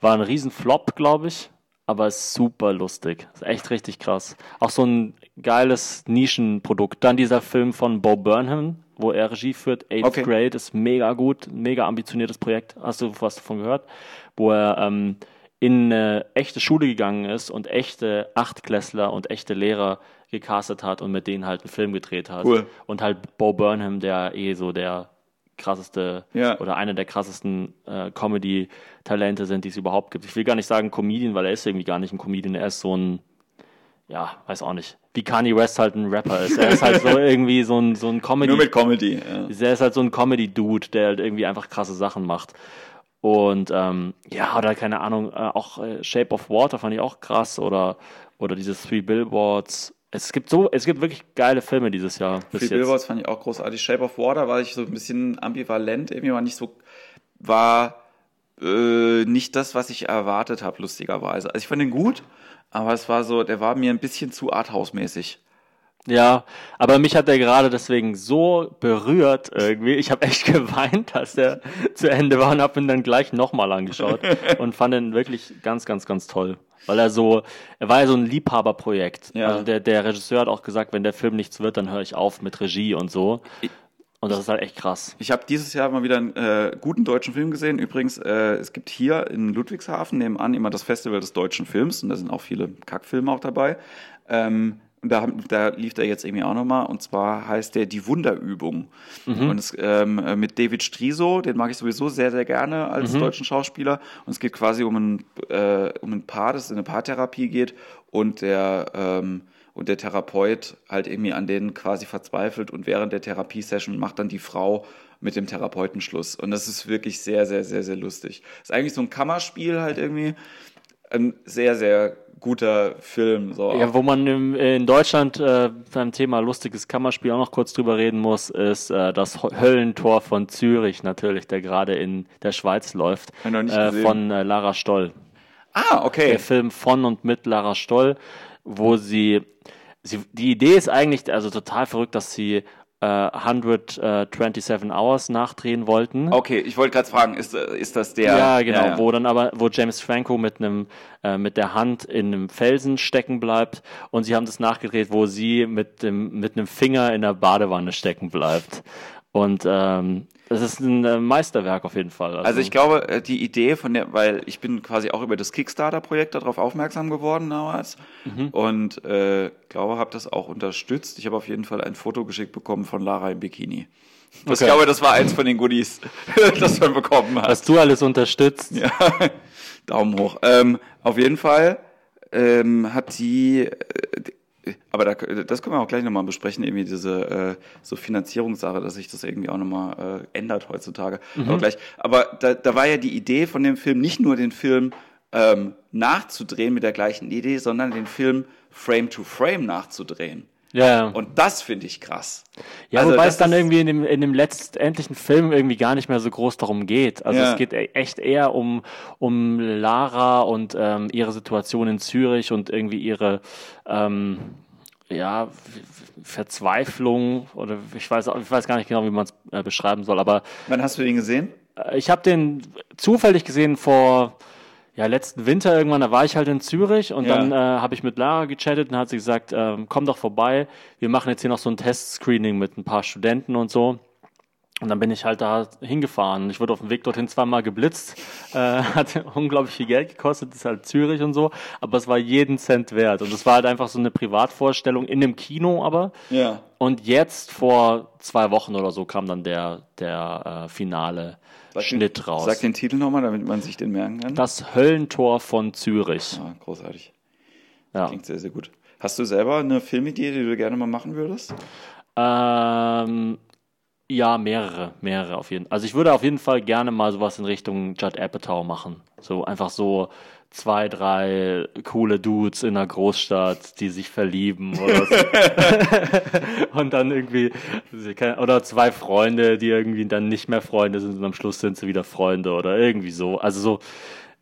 War ein Riesenflop, glaube ich, aber ist super lustig. Ist echt richtig krass. Auch so ein geiles Nischenprodukt. Dann dieser Film von Bo Burnham, wo er Regie führt, Eighth okay. Grade, ist mega gut, mega ambitioniertes Projekt. Hast du was davon gehört? Wo er ähm, in eine echte Schule gegangen ist und echte Achtklässler und echte Lehrer gecastet hat und mit denen halt einen Film gedreht hat. Cool. Und halt Bo Burnham, der eh so der krasseste ja. oder einer der krassesten äh, Comedy-Talente sind, die es überhaupt gibt. Ich will gar nicht sagen Comedian, weil er ist irgendwie gar nicht ein Comedian, er ist so ein, ja, weiß auch nicht, wie Kanye West halt ein Rapper ist. Er ist halt so irgendwie so ein, so ein Comedy. Nur mit Comedy, ja. Er ist halt so ein Comedy-Dude, der halt irgendwie einfach krasse Sachen macht. Und ähm, ja, oder keine Ahnung, äh, auch äh, Shape of Water fand ich auch krass oder, oder diese Three Billboards es gibt so, es gibt wirklich geile Filme dieses Jahr. Bis Three Billboards fand ich auch großartig. Shape of Water war ich so ein bisschen ambivalent, irgendwie war nicht so, war äh, nicht das, was ich erwartet habe, lustigerweise. Also ich fand den gut, aber es war so, der war mir ein bisschen zu arthouse-mäßig. Ja, aber mich hat er gerade deswegen so berührt irgendwie. Ich habe echt geweint, als der zu Ende war und habe ihn dann gleich nochmal angeschaut und fand ihn wirklich ganz, ganz, ganz toll. Weil er so, er war ja so ein Liebhaberprojekt. Ja. Also der, der Regisseur hat auch gesagt, wenn der Film nichts wird, dann höre ich auf mit Regie und so. Und das ist halt echt krass. Ich habe dieses Jahr mal wieder einen äh, guten deutschen Film gesehen. Übrigens, äh, es gibt hier in Ludwigshafen nebenan immer das Festival des deutschen Films und da sind auch viele Kackfilme auch dabei. Ähm, da, da lief der jetzt irgendwie auch nochmal. Und zwar heißt der Die Wunderübung. Mhm. Und es, ähm, mit David Striso, den mag ich sowieso sehr, sehr gerne als mhm. deutschen Schauspieler. Und es geht quasi um ein, äh, um ein Paar, das in eine Paartherapie geht und der, ähm, und der Therapeut halt irgendwie an denen quasi verzweifelt und während der Therapiesession macht dann die Frau mit dem Therapeuten Schluss. Und das ist wirklich sehr, sehr, sehr, sehr lustig. Ist eigentlich so ein Kammerspiel halt irgendwie. Ein sehr, sehr guter Film. So. Ja, wo man im, in Deutschland äh, beim Thema lustiges Kammerspiel auch noch kurz drüber reden muss, ist äh, das Höllentor von Zürich natürlich, der gerade in der Schweiz läuft, äh, von äh, Lara Stoll. Ah, okay. Der Film von und mit Lara Stoll, wo sie, sie die Idee ist eigentlich also total verrückt, dass sie 127 äh, Hours nachdrehen wollten. Okay, ich wollte gerade fragen, ist, äh, ist das der? Ja, genau, ja, ja. wo dann aber, wo James Franco mit einem, äh, mit der Hand in einem Felsen stecken bleibt und sie haben das nachgedreht, wo sie mit dem, mit einem Finger in der Badewanne stecken bleibt. Und ähm, das ist ein äh, Meisterwerk auf jeden Fall. Also, also, ich glaube, äh, die Idee von der, weil ich bin quasi auch über das Kickstarter-Projekt darauf aufmerksam geworden damals mhm. und äh, glaube, habe das auch unterstützt. Ich habe auf jeden Fall ein Foto geschickt bekommen von Lara im Bikini. Okay. Ich glaube, das war eins von den Goodies, das man bekommen hat. Hast du alles unterstützt? Ja, Daumen hoch. Ähm, auf jeden Fall ähm, hat die, äh, aber da, das können wir auch gleich nochmal besprechen, irgendwie diese äh, so Finanzierungssache, dass sich das irgendwie auch nochmal äh, ändert heutzutage. Mhm. Aber, gleich, aber da, da war ja die Idee von dem Film, nicht nur den Film ähm, nachzudrehen mit der gleichen Idee, sondern den Film Frame to Frame nachzudrehen. Ja. Und das finde ich krass. Ja, Also wobei es dann irgendwie in dem, in dem letztendlichen Film irgendwie gar nicht mehr so groß darum geht. Also Ja. es geht e- echt eher um, um Lara und ähm, ihre Situation in Zürich und irgendwie ihre ähm, ja, Verzweiflung oder ich weiß, ich weiß gar nicht genau, wie man es äh, beschreiben soll, aber Wann hast du den gesehen? äh, ich habe den zufällig gesehen vor ja, letzten Winter irgendwann, da war ich halt in Zürich und Ja. dann äh, habe ich mit Lara gechattet und hat sie gesagt, ähm, komm doch vorbei, wir machen jetzt hier noch so ein Testscreening mit ein paar Studenten und so. Und dann bin ich halt da hingefahren. Ich wurde auf dem Weg dorthin zweimal geblitzt. Äh, hat unglaublich viel Geld gekostet, ist halt Zürich und so. Aber es war jeden Cent wert. Und es war halt einfach so eine Privatvorstellung in dem Kino aber. Ja. Und jetzt vor zwei Wochen oder so kam dann der, der äh, finale Schnitt raus. Sag den Titel nochmal, damit man sich den merken kann. Das Höllentor von Zürich. Ah, großartig. Ja. Klingt sehr, sehr gut. Hast du selber eine Filmidee, die du gerne mal machen würdest? Ähm, ja, mehrere, mehrere auf jeden Fall. Also ich würde auf jeden Fall gerne mal sowas in Richtung Judd Apatow machen. So einfach so zwei, drei coole Dudes in einer Großstadt, die sich verlieben oder so. und dann irgendwie, oder zwei Freunde, die irgendwie dann nicht mehr Freunde sind und am Schluss sind sie wieder Freunde oder irgendwie so. Also so,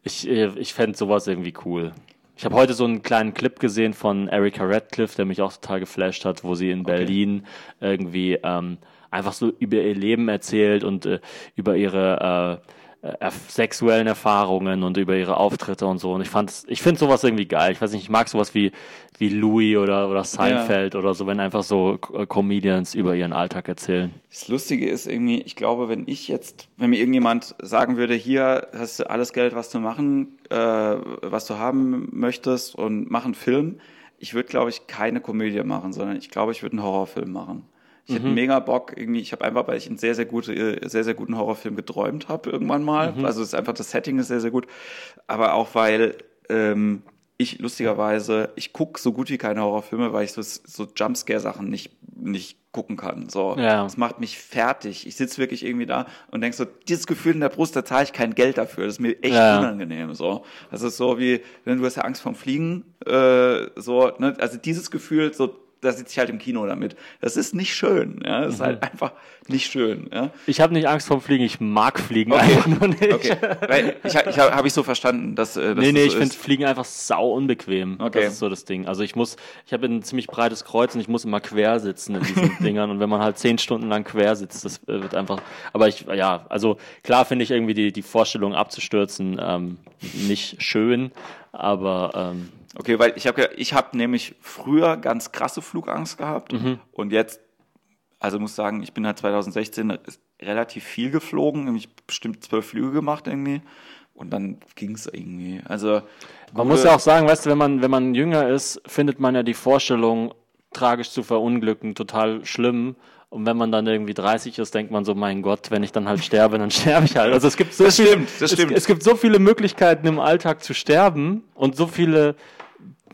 ich, ich fände sowas irgendwie cool. Ich habe heute so einen kleinen Clip gesehen von Erika Radcliffe, der mich auch total geflasht hat, wo sie in Berlin irgendwie ähm, einfach so über ihr Leben erzählt und äh, über ihre äh, sexuellen Erfahrungen und über ihre Auftritte und so. Und ich fand, ich finde sowas irgendwie geil. Ich weiß nicht, ich mag sowas wie wie Louis oder oder Seinfeld oder so, wenn einfach so äh, Comedians über ihren Alltag erzählen. Das Lustige ist irgendwie, ich glaube, wenn ich jetzt, wenn mir irgendjemand sagen würde, hier hast du alles Geld, was du machen, äh, was du haben möchtest und mach einen Film, ich würde, glaube ich, keine Komödie machen, sondern ich glaube, ich würde einen Horrorfilm machen. Ich hätte mega Bock, irgendwie, ich habe einfach, weil ich einen sehr, sehr gute, sehr, sehr guten Horrorfilm geträumt habe irgendwann mal. Also es ist einfach, das Setting ist sehr, sehr gut. Aber auch weil ähm, ich lustigerweise, ich gucke so gut wie keine Horrorfilme, weil ich so, so Jumpscare-Sachen nicht, nicht gucken kann. So, Ja. das macht mich fertig. Ich sitze wirklich irgendwie da und denk so, dieses Gefühl in der Brust, da zahle ich kein Geld dafür. Das ist mir echt Ja. unangenehm. So, das ist so wie, wenn du hast ja Angst vorm Fliegen, äh, so, ne? also dieses Gefühl, so, da sitze ich halt im Kino damit. Das ist nicht schön. Ja, das ist Mhm. halt einfach nicht schön. Ja. Ich habe nicht Angst vorm Fliegen, ich mag Fliegen einfach nur nicht. Okay, weil ich, ich habe hab ich so verstanden, dass, äh, dass Nee, nee, das ich so finde. Fliegen einfach sau unbequem. Okay. Das ist so das Ding. Also ich muss, ich habe ein ziemlich breites Kreuz und ich muss immer quer sitzen in diesen Dingern. Und wenn man halt zehn Stunden lang quer sitzt, das äh, wird einfach. Aber ich, ja, also klar finde ich irgendwie die, die Vorstellung abzustürzen ähm, nicht schön, aber ähm, Okay, weil ich habe ich hab nämlich früher ganz krasse Flugangst gehabt Mhm. und jetzt, also muss sagen, ich bin halt 2016 relativ viel geflogen, nämlich bestimmt zwölf Flüge gemacht irgendwie und dann ging es irgendwie. Also Man muss ja auch sagen, weißt du, wenn man, wenn man jünger ist, findet man ja die Vorstellung, tragisch zu verunglücken, total schlimm. Und wenn man dann irgendwie 30 ist, denkt man so, mein Gott, wenn ich dann halt sterbe, dann sterbe ich halt. Also es gibt so Das viele, stimmt, das stimmt. Es, es gibt so viele Möglichkeiten im Alltag zu sterben und so viele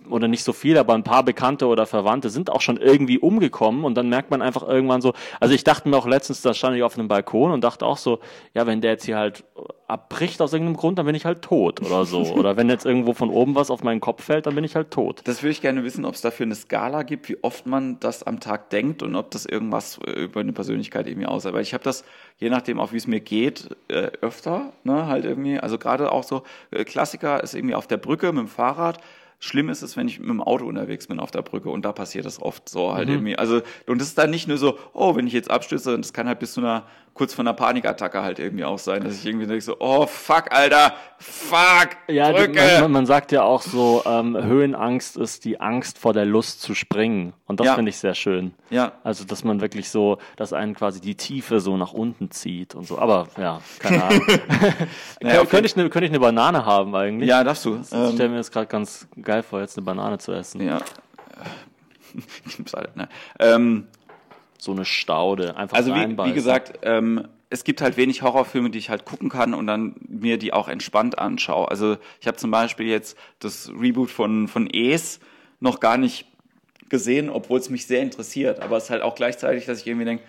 oder nicht so viele, aber ein paar Bekannte oder Verwandte sind auch schon irgendwie umgekommen und dann merkt man einfach irgendwann so, also ich dachte mir auch letztens, da stand ich auf einem Balkon und dachte auch so, ja, wenn der jetzt hier halt abbricht aus irgendeinem Grund, dann bin ich halt tot oder so. Oder wenn jetzt irgendwo von oben was auf meinen Kopf fällt, dann bin ich halt tot. Das würde ich gerne wissen, ob es dafür eine Skala gibt, wie oft man das am Tag denkt und ob das irgendwas äh, über eine Persönlichkeit irgendwie aussagt. Weil ich habe das, je nachdem auch wie es mir geht, äh, öfter, ne, halt irgendwie, also gerade auch so, äh, Klassiker ist irgendwie auf der Brücke mit dem Fahrrad. Schlimm ist es, wenn ich mit dem Auto unterwegs bin auf der Brücke und da passiert das oft so halt irgendwie. Also, und das ist dann nicht nur so, oh, wenn ich jetzt abstürze, das kann halt bis zu einer, kurz vor einer Panikattacke halt irgendwie auch sein, dass ich irgendwie denke so, oh, fuck, Alter, fuck, Ja, Brücke. man, man- sagt ja auch so, ähm, Höhenangst ist die Angst vor der Lust zu springen. Und das Ja. finde ich sehr schön. Ja. Also, dass man wirklich so, dass einen quasi die Tiefe so nach unten zieht und so. Aber ja, keine Ahnung. Naja, auf könnte, ich eine, könnte ich eine Banane haben eigentlich? Ja, darfst du. Ich Ähm, stelle mir das gerade ganz geil vor, jetzt eine Banane zu essen. Ja. Gibt's halt, ne? ähm, So eine Staude. Einfach also wie, wie gesagt, ähm, es gibt halt wenig Horrorfilme, die ich halt gucken kann und dann mir die auch entspannt anschaue. Also ich habe zum Beispiel jetzt das Reboot von, von Es noch gar nicht gesehen, obwohl es mich sehr interessiert. Aber es ist halt auch gleichzeitig, dass ich irgendwie denke,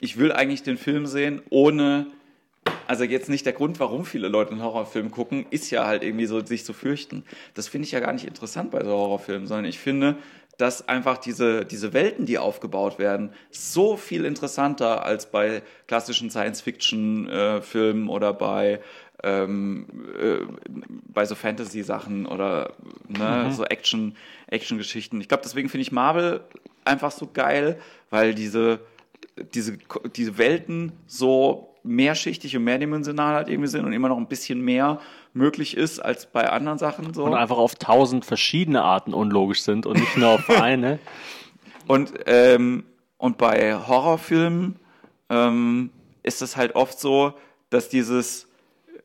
ich will eigentlich den Film sehen, ohne also jetzt nicht der Grund, warum viele Leute einen Horrorfilm gucken, ist ja halt irgendwie so, sich zu fürchten. Das finde ich ja gar nicht interessant bei so Horrorfilmen, sondern ich finde, dass einfach diese, diese Welten, die aufgebaut werden, so viel interessanter als bei klassischen Science-Fiction-Filmen äh, oder bei, ähm, äh, bei so Fantasy-Sachen oder ne, mhm. so Action, Action-Geschichten. Ich glaube, deswegen finde ich Marvel einfach so geil, weil diese, diese, diese Welten so mehrschichtig und mehrdimensional halt irgendwie sind und immer noch ein bisschen mehr möglich ist als bei anderen Sachen so. Und einfach auf tausend verschiedene Arten unlogisch sind und nicht nur auf eine. Und, ähm, und bei Horrorfilmen ähm, ist es halt oft so, dass dieses,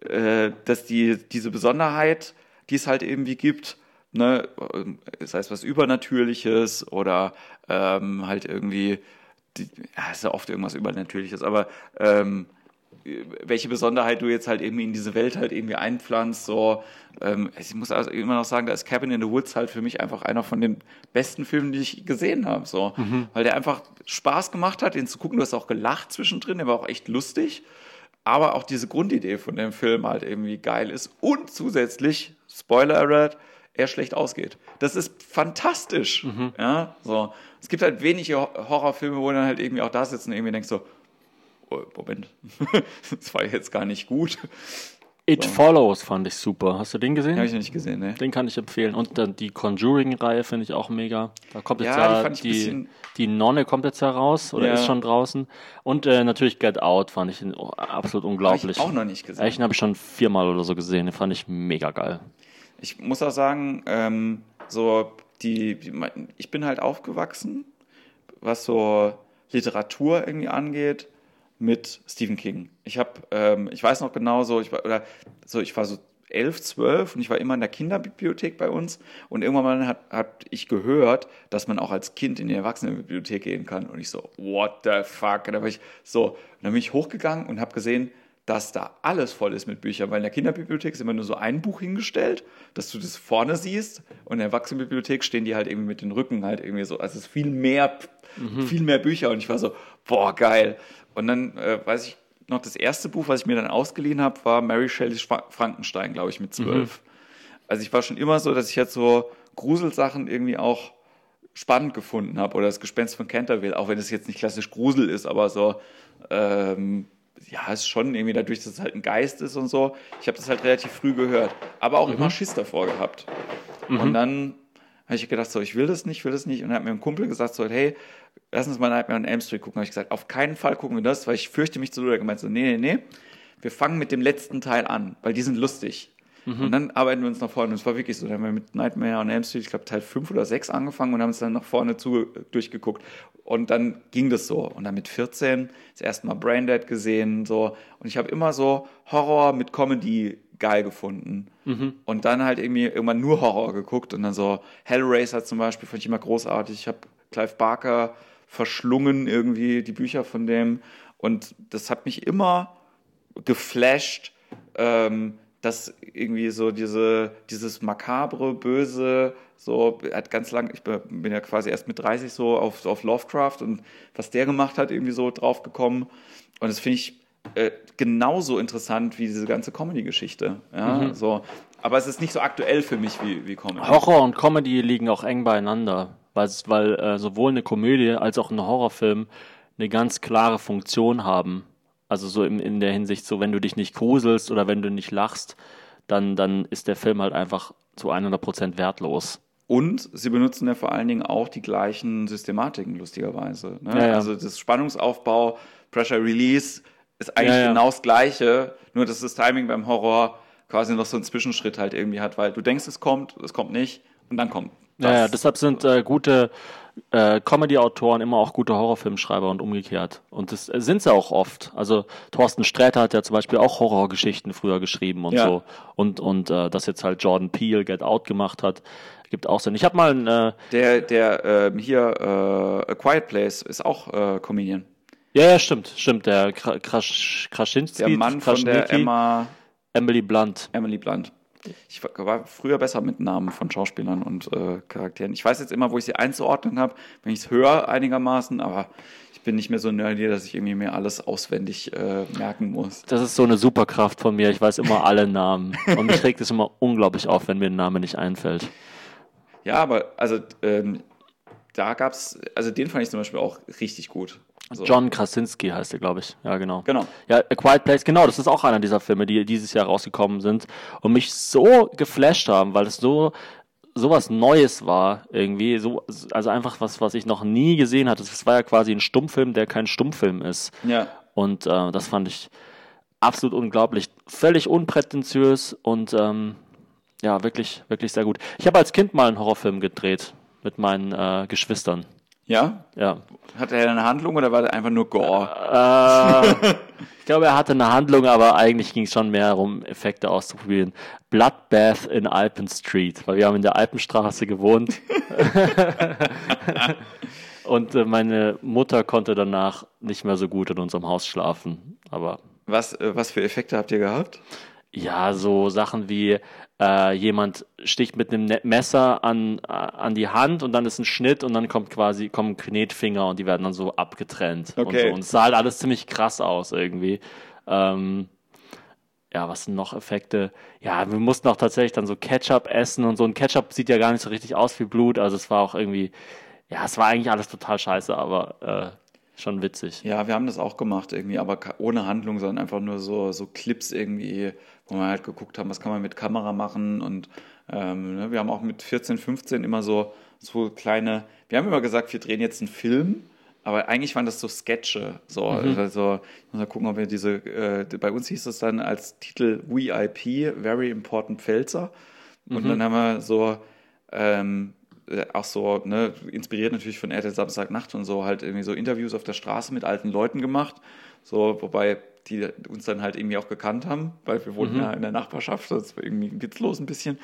äh, dass die, diese Besonderheit, die es halt irgendwie gibt, ne, das heißt was Übernatürliches oder ähm, halt irgendwie, die, ja, ist ja oft irgendwas Übernatürliches, aber ähm, welche Besonderheit du jetzt halt irgendwie in diese Welt halt irgendwie einpflanzt. So, ähm, ich muss also immer noch sagen, da ist Cabin in the Woods halt für mich einfach einer von den besten Filmen, die ich gesehen habe. So, mhm. weil der einfach Spaß gemacht hat, den zu gucken. Du hast auch gelacht zwischendrin, der war auch echt lustig. Aber auch diese Grundidee von dem Film halt irgendwie geil ist und zusätzlich, Spoiler Alert, er schlecht ausgeht. Das ist fantastisch. Mhm. Ja, so. Es gibt halt wenige Horrorfilme, wo dann halt irgendwie auch da sitzen und irgendwie denkst so, oh, Moment, das war jetzt gar nicht gut. It so. Follows fand ich super. Hast du den gesehen? Habe ich nicht gesehen, ne? Den kann ich empfehlen. Und dann die Conjuring-Reihe finde ich auch mega. Da kommt jetzt ja, die, die, die, Nonne kommt jetzt heraus oder ja. ist schon draußen. Und äh, natürlich Get Out fand ich absolut unglaublich. Hab ich auch noch nicht gesehen. Den habe ich schon viermal oder so gesehen. Den fand ich mega geil. Ich muss auch sagen, ähm, so die, ich bin halt aufgewachsen, was so Literatur irgendwie angeht mit Stephen King. Ich habe, ähm, ich weiß noch genau so, ich war, oder so, ich war so elf, zwölf und ich war immer in der Kinderbibliothek bei uns und irgendwann hat, hat ich gehört, dass man auch als Kind in die Erwachsenenbibliothek gehen kann und ich so, what the fuck? Und da war ich so, und dann bin ich hochgegangen und habe gesehen, dass da alles voll ist mit Büchern, weil in der Kinderbibliothek ist immer nur so ein Buch hingestellt, dass du das vorne siehst und in der Erwachsenenbibliothek stehen die halt irgendwie mit den Rücken halt irgendwie so, also es ist viel mehr, mhm. viel mehr Bücher und ich war so, boah, geil. Und dann äh, weiß ich noch, das erste Buch, was ich mir dann ausgeliehen habe, war Mary Shelleys Frankenstein, glaube ich, mit zwölf. Mhm. Also ich war schon immer so, dass ich jetzt so Gruselsachen irgendwie auch spannend gefunden habe oder das Gespenst von Canterville, auch wenn es jetzt nicht klassisch Grusel ist, aber so, ähm, ja, ist schon irgendwie dadurch, dass es halt ein Geist ist und so. Ich habe das halt relativ früh gehört, aber auch mhm. immer Schiss davor gehabt. Mhm. Und dann habe ich gedacht, so, ich will das nicht, will das nicht. Und dann hat mir ein Kumpel gesagt, so, hey, lass uns mal Nightmare on Elm Street gucken. Habe ich gesagt, auf keinen Fall gucken wir das, weil ich fürchte mich zu. Er gemeint so, nee, nee, nee, wir fangen mit dem letzten Teil an, weil die sind lustig. Mhm. Und dann arbeiten wir uns nach vorne. Und es war wirklich so. Dann haben wir mit Nightmare on Elm Street, ich glaube, Teil 5 oder 6 angefangen und haben es dann nach vorne zu, durchgeguckt. Und dann ging das so. Und dann mit 14 das erste Mal Braindead gesehen. So. Und ich habe immer so Horror mit Comedy geil gefunden. Mhm. Und dann halt irgendwie irgendwann nur Horror geguckt und dann so Hellraiser zum Beispiel fand ich immer großartig. Ich habe Clive Barker verschlungen irgendwie, die Bücher von dem. Und das hat mich immer geflasht, ähm, dass irgendwie so diese, dieses makabre, böse, so, hat ganz lang, ich bin ja quasi erst mit 30 so auf, auf Lovecraft und was der gemacht hat, irgendwie so drauf gekommen. Und das finde ich äh, genauso interessant wie diese ganze Comedy-Geschichte. Ja, mhm. so. Aber es ist nicht so aktuell für mich wie, wie Comedy. Horror und Comedy liegen auch eng beieinander, weil, weil äh, sowohl eine Komödie als auch ein Horrorfilm eine ganz klare Funktion haben. Also so in, in der Hinsicht, so wenn du dich nicht gruselst oder wenn du nicht lachst, dann, dann ist der Film halt einfach zu 100% wertlos. Und sie benutzen ja vor allen Dingen auch die gleichen Systematiken, lustigerweise. Ne? Ja, ja. Also das Spannungsaufbau, Pressure Release, ist eigentlich ja, genau das Gleiche, nur dass das Timing beim Horror quasi noch so einen Zwischenschritt halt irgendwie hat, weil du denkst, es kommt, es kommt nicht und dann kommt. Das. Ja, ja, deshalb sind äh, gute äh, Comedy-Autoren immer auch gute Horrorfilmschreiber und umgekehrt. Und das äh, sind sie auch oft. Also Thorsten Sträter hat ja zum Beispiel auch Horrorgeschichten früher geschrieben und ja. so. Und, und äh, dass jetzt halt Jordan Peele Get Out gemacht hat, gibt auch Sinn. Ich habe mal ein, äh, Der, der äh, hier äh, A Quiet Place ist auch äh, Comedian. Ja, ja, stimmt, stimmt. Der Krasch, Kraschinski. Der Mann von der Emma. Emily Blunt. Emily Blunt. Ich war früher besser mit Namen von Schauspielern und äh, Charakteren. Ich weiß jetzt immer, wo ich sie einzuordnen habe, wenn ich es höre einigermaßen, aber ich bin nicht mehr so nerdy, dass ich irgendwie mir alles auswendig äh, merken muss. Das ist so eine Superkraft von mir. Ich weiß immer alle Namen. Und mich regt es immer unglaublich auf, wenn mir ein Name nicht einfällt. Ja, aber also ähm, da gab es, also den fand ich zum Beispiel auch richtig gut. So. John Krasinski heißt er, glaube ich. Ja, genau. Genau. Ja, A Quiet Place, genau, das ist auch einer dieser Filme, die dieses Jahr rausgekommen sind und mich so geflasht haben, weil es so sowas Neues war irgendwie, so also einfach was, was ich noch nie gesehen hatte. Es war ja quasi ein Stummfilm, der kein Stummfilm ist. Ja. Und äh, das fand ich absolut unglaublich, völlig unprätentiös und ähm, ja wirklich wirklich sehr gut. Ich habe als Kind mal einen Horrorfilm gedreht mit meinen äh, Geschwistern. Ja? Ja. Hatte er eine Handlung oder war er einfach nur Gore? Äh, ich glaube, er hatte eine Handlung, aber eigentlich ging es schon mehr darum, Effekte auszuprobieren. Bloodbath in Alpen Street, weil wir haben in der Alpenstraße gewohnt. Und äh, meine Mutter konnte danach nicht mehr so gut in unserem Haus schlafen. Aber was, äh, was für Effekte habt ihr gehabt? Ja, so Sachen wie äh, jemand sticht mit einem ne-, Messer an, äh, an die Hand und dann ist ein Schnitt und dann kommt quasi kommen Knetfinger und die werden dann so abgetrennt okay. und so. Und es sah halt alles ziemlich krass aus irgendwie. Ähm, ja, was sind noch Effekte? Ja, wir mussten auch tatsächlich dann so Ketchup essen und so. Ein Ketchup sieht ja gar nicht so richtig aus wie Blut. Also es war auch irgendwie, ja, es war eigentlich alles total scheiße, aber äh, schon witzig. Ja, wir haben das auch gemacht irgendwie, aber ohne Handlung, sondern einfach nur so, so Clips irgendwie, wo wir halt geguckt haben, was kann man mit Kamera machen und ähm, ne, wir haben auch mit 14, 15 immer so, so kleine, wir haben immer gesagt, wir drehen jetzt einen Film, aber eigentlich waren das so Sketche. So, mhm. also ich muss mal gucken, ob wir diese, äh, bei uns hieß es dann als Titel VIP, Very Important Pfälzer. Und mhm. dann haben wir so ähm, äh, auch so, ne, inspiriert natürlich von RTL Samstagnacht und so, halt irgendwie so Interviews auf der Straße mit alten Leuten gemacht. So, wobei die uns dann halt irgendwie auch gekannt haben, weil wir wohnten mhm. ja in der Nachbarschaft, das war irgendwie witzlos ein bisschen.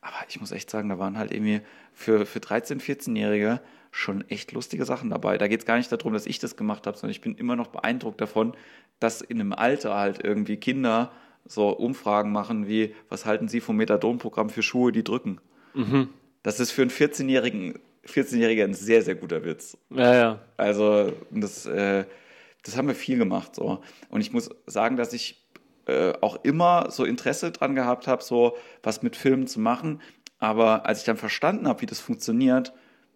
Aber ich muss echt sagen, da waren halt irgendwie für, für 13-, 14-Jährige schon echt lustige Sachen dabei. Da geht es gar nicht darum, dass ich das gemacht habe, sondern ich bin immer noch beeindruckt davon, dass in einem Alter halt irgendwie Kinder so Umfragen machen wie, was halten Sie vom Methadon-Programm für Schuhe, die drücken? Mhm. Das ist für einen 14-Jährigen 14-Jähriger ein sehr, sehr guter Witz. Ja, ja. Also, das, äh, das haben wir viel gemacht. So. Und ich muss sagen, dass ich äh, auch immer so Interesse dran gehabt habe, so was mit Filmen zu machen. Aber als ich dann verstanden habe, wie das funktioniert,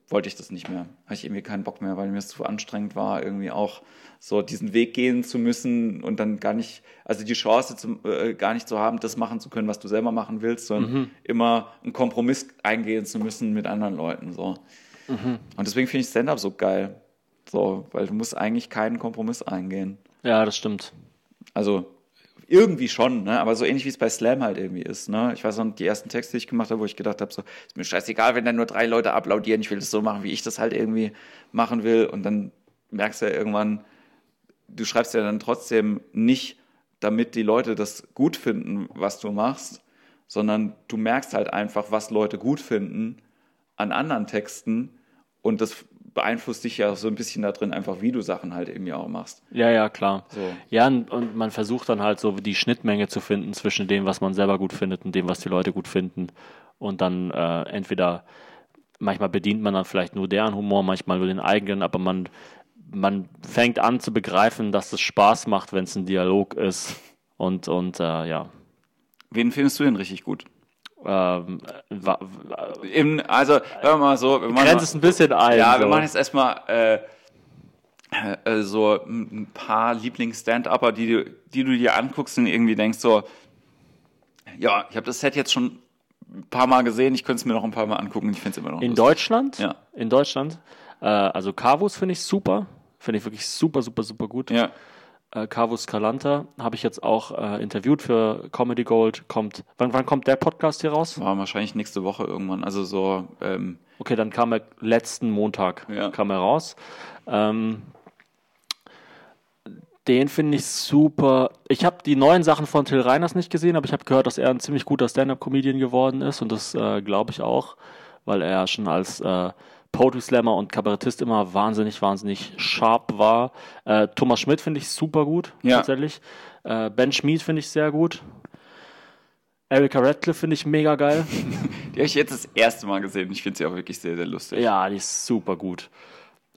wollte ich das nicht mehr. Hatte ich irgendwie keinen Bock mehr, weil mir es zu anstrengend war, irgendwie auch so diesen Weg gehen zu müssen und dann gar nicht, also die Chance zum, äh, gar nicht zu haben, das machen zu können, was du selber machen willst, sondern mhm. immer einen Kompromiss eingehen zu müssen mit anderen Leuten. So. Mhm. Und deswegen finde ich Stand-up so geil. So, weil du musst eigentlich keinen Kompromiss eingehen. Ja, das stimmt. Also irgendwie schon, ne? aber so ähnlich wie es bei Slam halt irgendwie ist. Ne? Ich weiß noch, die ersten Texte, die ich gemacht habe, wo ich gedacht habe, so, ist mir scheißegal, wenn da nur drei Leute applaudieren, ich will das so machen, wie ich das halt irgendwie machen will. Und dann merkst du ja irgendwann, du schreibst ja dann trotzdem nicht, damit die Leute das gut finden, was du machst, sondern du merkst halt einfach, was Leute gut finden an anderen Texten und das beeinflusst dich ja so ein bisschen da drin, einfach wie du Sachen halt irgendwie auch machst. Ja, ja, klar. So. Ja, und man versucht dann halt so die Schnittmenge zu finden zwischen dem, was man selber gut findet und dem, was die Leute gut finden. Und dann äh, entweder, manchmal bedient man dann vielleicht nur deren Humor, manchmal nur den eigenen, aber man, man fängt an zu begreifen, dass es Spaß macht, wenn es ein Dialog ist. Und, und äh, ja. Wen findest du denn richtig gut? Ähm, Im, also, hören wir mal so. Wir Grenzt es ein bisschen ein. Ja, so. wir machen jetzt erstmal äh, äh, so ein paar Lieblings-Stand-Upper, die, du, die du dir anguckst und irgendwie denkst so, ja, ich habe das Set jetzt schon ein paar Mal gesehen, ich könnte es mir noch ein paar Mal angucken ich finde es immer noch In lustig. Deutschland? Ja. In Deutschland? Äh, also Carvus finde ich super. Finde ich wirklich super, super, super gut. Ja äh, Carvus Calanta habe ich jetzt auch äh, interviewt für Comedy Gold. Kommt, wann, wann kommt der Podcast hier raus? War wahrscheinlich nächste Woche irgendwann. Also so. Ähm okay, dann kam er letzten Montag ja. kam er raus. Ähm, den finde ich super. Ich habe die neuen Sachen von Till Reiners nicht gesehen, aber ich habe gehört, dass er ein ziemlich guter Stand-up-Comedian geworden ist und das äh, glaube ich auch, weil er schon als äh, Poetry Slammer und Kabarettist immer wahnsinnig, wahnsinnig sharp war. Äh, Thomas Schmidt finde ich super gut, ja. tatsächlich. Äh, ben Schmid finde ich sehr gut. Erika Radcliffe finde ich mega geil. die habe ich jetzt das erste Mal gesehen. Ich finde sie auch wirklich sehr, sehr lustig. Ja, die ist super gut.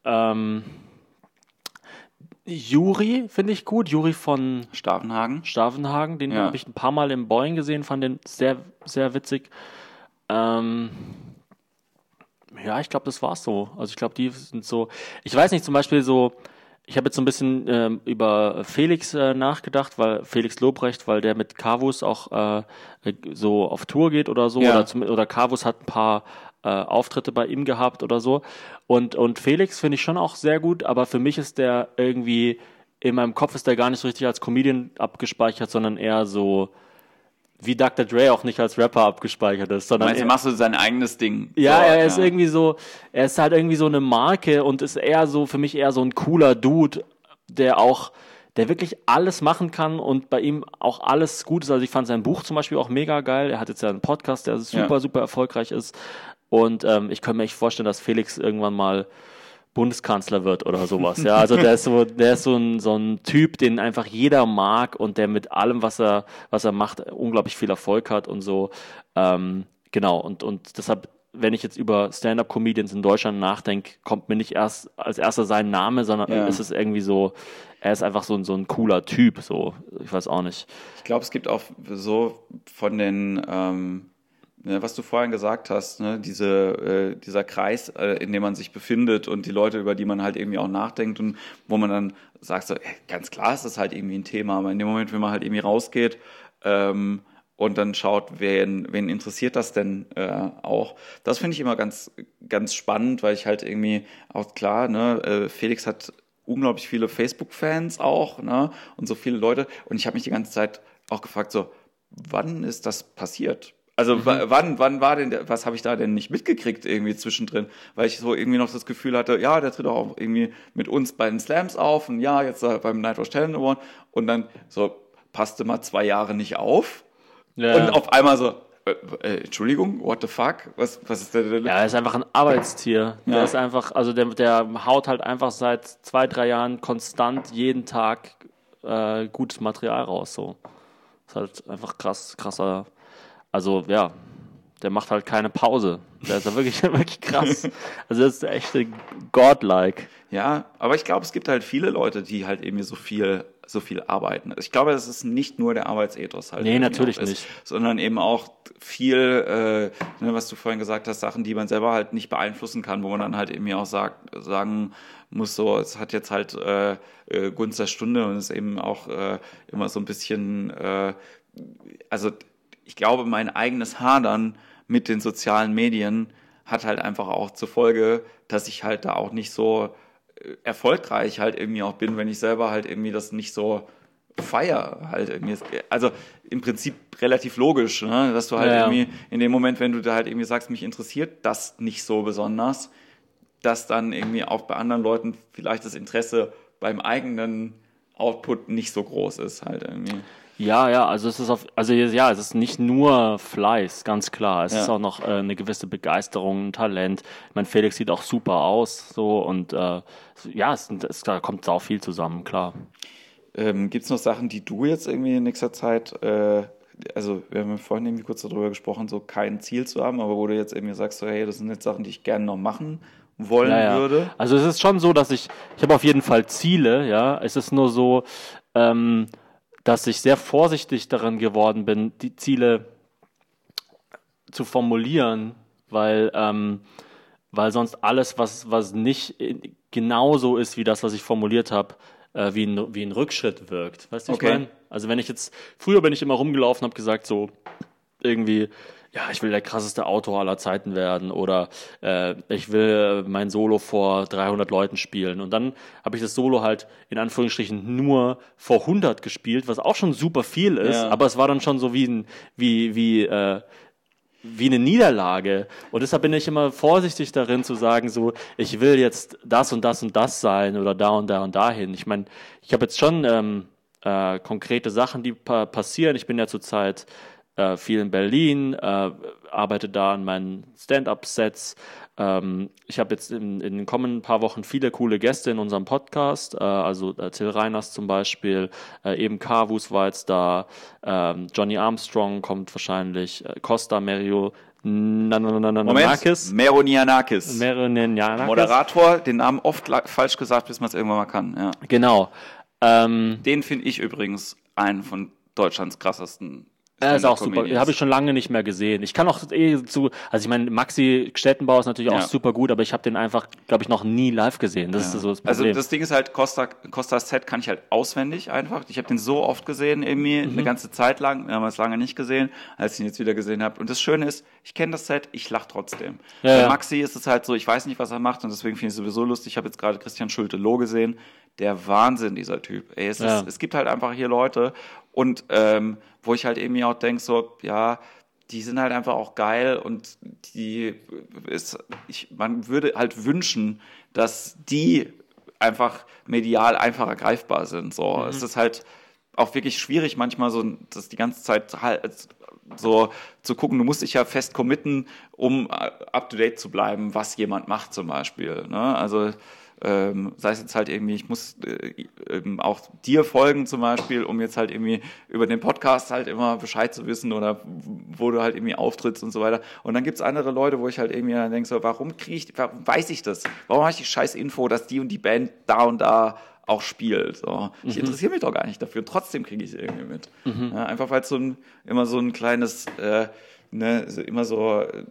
Ähm, Juri finde ich gut. Juri von Stavenhagen. Stavenhagen, den ja. habe ich ein paar Mal im Boeing gesehen, fand den sehr, sehr witzig. Ähm, ja, ich glaube, das war's so. Also ich glaube, die sind so. Ich weiß nicht, zum Beispiel so. Ich habe jetzt so ein bisschen ähm, über Felix äh, nachgedacht, weil Felix Lobrecht, weil der mit Carvus auch äh, so auf Tour geht oder so, ja. oder, zum, oder hat ein paar äh, Auftritte bei ihm gehabt oder so. Und, und Felix finde ich schon auch sehr gut, aber für mich ist der irgendwie, in meinem Kopf ist der gar nicht so richtig als Comedian abgespeichert, sondern eher so, wie Dr. Dre auch nicht als Rapper abgespeichert ist, sondern. Meinst, er macht so sein eigenes Ding. Ja, so, er ja. ist irgendwie so, er ist halt irgendwie so eine Marke und ist eher so, für mich eher so ein cooler Dude, der auch, der wirklich alles machen kann und bei ihm auch alles gut ist. Also ich fand sein Buch zum Beispiel auch mega geil. Er hat jetzt ja einen Podcast, der super, ja. super erfolgreich ist. Und ähm, ich könnte mir echt vorstellen, dass Felix irgendwann mal Bundeskanzler wird oder sowas. Ja, also der ist so, der ist so ein, so ein Typ, den einfach jeder mag und der mit allem, was er, was er macht, unglaublich viel Erfolg hat und so. Ähm, genau. Und, und deshalb, wenn ich jetzt über Stand-up-Comedians in Deutschland nachdenke, kommt mir nicht erst als erster sein Name, sondern ja. es ist irgendwie so, er ist einfach so, ein so ein cooler Typ. So, ich weiß auch nicht. Ich glaube, es gibt auch so von den ähm was du vorhin gesagt hast, ne, diese, äh, dieser Kreis, äh, in dem man sich befindet und die Leute, über die man halt irgendwie auch nachdenkt und wo man dann sagt, so, ganz klar ist das halt irgendwie ein Thema, aber in dem Moment, wenn man halt irgendwie rausgeht ähm, und dann schaut, wen, wen interessiert das denn äh, auch, das finde ich immer ganz, ganz spannend, weil ich halt irgendwie auch klar, ne, äh, Felix hat unglaublich viele Facebook-Fans auch ne, und so viele Leute und ich habe mich die ganze Zeit auch gefragt, so, wann ist das passiert? Also mhm. wann, wann war denn, der, was habe ich da denn nicht mitgekriegt irgendwie zwischendrin? Weil ich so irgendwie noch das Gefühl hatte, ja, der tritt auch irgendwie mit uns bei den Slams auf und ja, jetzt beim Nitro Talent Award und dann so passte mal zwei Jahre nicht auf ja. und auf einmal so, äh, äh, Entschuldigung, what the fuck? Was, was ist der denn? Ja, er ist einfach ein Arbeitstier. Ja. Der ist einfach, also der, der haut halt einfach seit zwei, drei Jahren konstant jeden Tag äh, gutes Material raus. So. ist halt einfach krass, krasser also ja, der macht halt keine Pause. Der ist ja wirklich, wirklich krass. Also das ist echt godlike. Ja, aber ich glaube, es gibt halt viele Leute, die halt eben so viel, so viel arbeiten. Ich glaube, das ist nicht nur der Arbeitsethos halt. Nee, natürlich ist, nicht. Sondern eben auch viel, äh, ne, was du vorhin gesagt hast, Sachen, die man selber halt nicht beeinflussen kann, wo man dann halt eben auch sagt, sagen muss, so, es hat jetzt halt äh, äh Gunst der Stunde und ist eben auch äh, immer so ein bisschen, äh, also ich glaube, mein eigenes Hadern mit den sozialen Medien hat halt einfach auch zur Folge, dass ich halt da auch nicht so äh, erfolgreich halt irgendwie auch bin, wenn ich selber halt irgendwie das nicht so feier halt irgendwie. Also im Prinzip relativ logisch, ne? dass du halt ja, irgendwie in dem Moment, wenn du da halt irgendwie sagst, mich interessiert das nicht so besonders, dass dann irgendwie auch bei anderen Leuten vielleicht das Interesse beim eigenen Output nicht so groß ist halt irgendwie. Ja, ja, also es ist auf, also ja, es ist nicht nur Fleiß, ganz klar. Es ja. ist auch noch äh, eine gewisse Begeisterung, ein Talent. Ich meine, Felix sieht auch super aus, so und äh, ja, es, es, da kommt auch viel zusammen, klar. Ähm, Gibt es noch Sachen, die du jetzt irgendwie in nächster Zeit, äh, also wir haben vorhin irgendwie kurz darüber gesprochen, so kein Ziel zu haben, aber wo du jetzt irgendwie sagst, so, hey, das sind jetzt Sachen, die ich gerne noch machen wollen ja, ja. würde? Also es ist schon so, dass ich, ich habe auf jeden Fall Ziele, ja. Es ist nur so, ähm, dass ich sehr vorsichtig daran geworden bin, die Ziele zu formulieren, weil, ähm, weil sonst alles, was, was nicht genauso ist wie das, was ich formuliert habe, äh, wie, ein, wie ein Rückschritt wirkt. Weißt du, okay. ich meine? Also wenn ich jetzt, früher bin ich immer rumgelaufen, habe gesagt so, irgendwie, ja, ich will der krasseste Autor aller Zeiten werden oder äh, ich will mein Solo vor 300 Leuten spielen. Und dann habe ich das Solo halt in Anführungsstrichen nur vor 100 gespielt, was auch schon super viel ist, ja. aber es war dann schon so wie ein, wie, wie, äh, wie eine Niederlage. Und deshalb bin ich immer vorsichtig darin zu sagen, so, ich will jetzt das und das und das sein oder da und da und dahin. Ich meine, ich habe jetzt schon ähm, äh, konkrete Sachen, die pa passieren. Ich bin ja zurzeit äh, viel in Berlin, äh, arbeite da an meinen Stand-up-Sets, Ähm, ich habe jetzt in, in, den kommenden paar Wochen viele coole Gäste in unserem Podcast. Äh, also äh, Till Reiners zum Beispiel, äh, eben Carvus war jetzt da, ähm, Johnny Armstrong kommt wahrscheinlich, äh, Costa Merio Nanakis. Meronianakis. Meronianakis. Moderator, den Namen oft falsch gesagt, bis man es irgendwann mal kann. Ja. Genau. Ähm, den finde ich übrigens einen von Deutschlands krassesten er ist auch super. Habe ich schon lange nicht mehr gesehen. Ich kann auch eh zu, also ich meine, Maxi Stettenbau ist natürlich ja. auch super gut, aber ich habe den einfach, glaube ich, noch nie live gesehen. Das ja. ist so das also Problem. Also das Ding ist halt, Costa, Costa's Set kann ich halt auswendig einfach. Ich habe den so oft gesehen, irgendwie mhm. eine ganze Zeit lang. Wir haben es lange nicht gesehen, als ich ihn jetzt wieder gesehen habe. Und das Schöne ist, ich kenne das Set, ich lach trotzdem. Ja, Bei Maxi ist es halt so, ich weiß nicht, was er macht und deswegen finde ich es sowieso lustig. Ich habe jetzt gerade Christian Schulte-Loh gesehen. Der Wahnsinn, dieser Typ. Ey, es, ist, es gibt halt einfach hier Leute und ähm, wo ich halt irgendwie auch denke, so, ja, die sind halt einfach auch geil und die ist, ich, man würde halt wünschen, dass die einfach medial einfacher greifbar sind. So, mhm. es ist halt auch wirklich schwierig manchmal so, das die ganze Zeit halt so zu gucken, du musst dich ja fest committen, um up to date zu bleiben, was jemand macht zum Beispiel. Ne? Also ähm, sei es jetzt halt irgendwie, ich muss äh, ähm, auch dir folgen zum Beispiel, um jetzt halt irgendwie über den Podcast halt immer Bescheid zu wissen oder wo du halt irgendwie auftrittst und so weiter. Und dann gibt's andere Leute, wo ich halt irgendwie dann denke, so, warum kriege ich, warum weiß ich das? Warum habe ich die scheiß Info, dass die und die Band da und da auch spielt. So. Ich mhm. interessiere mich doch gar nicht dafür. Trotzdem kriege ich es irgendwie mit. Mhm. Ja, einfach weil es so ein, immer so ein kleines, äh, ne, immer so äh,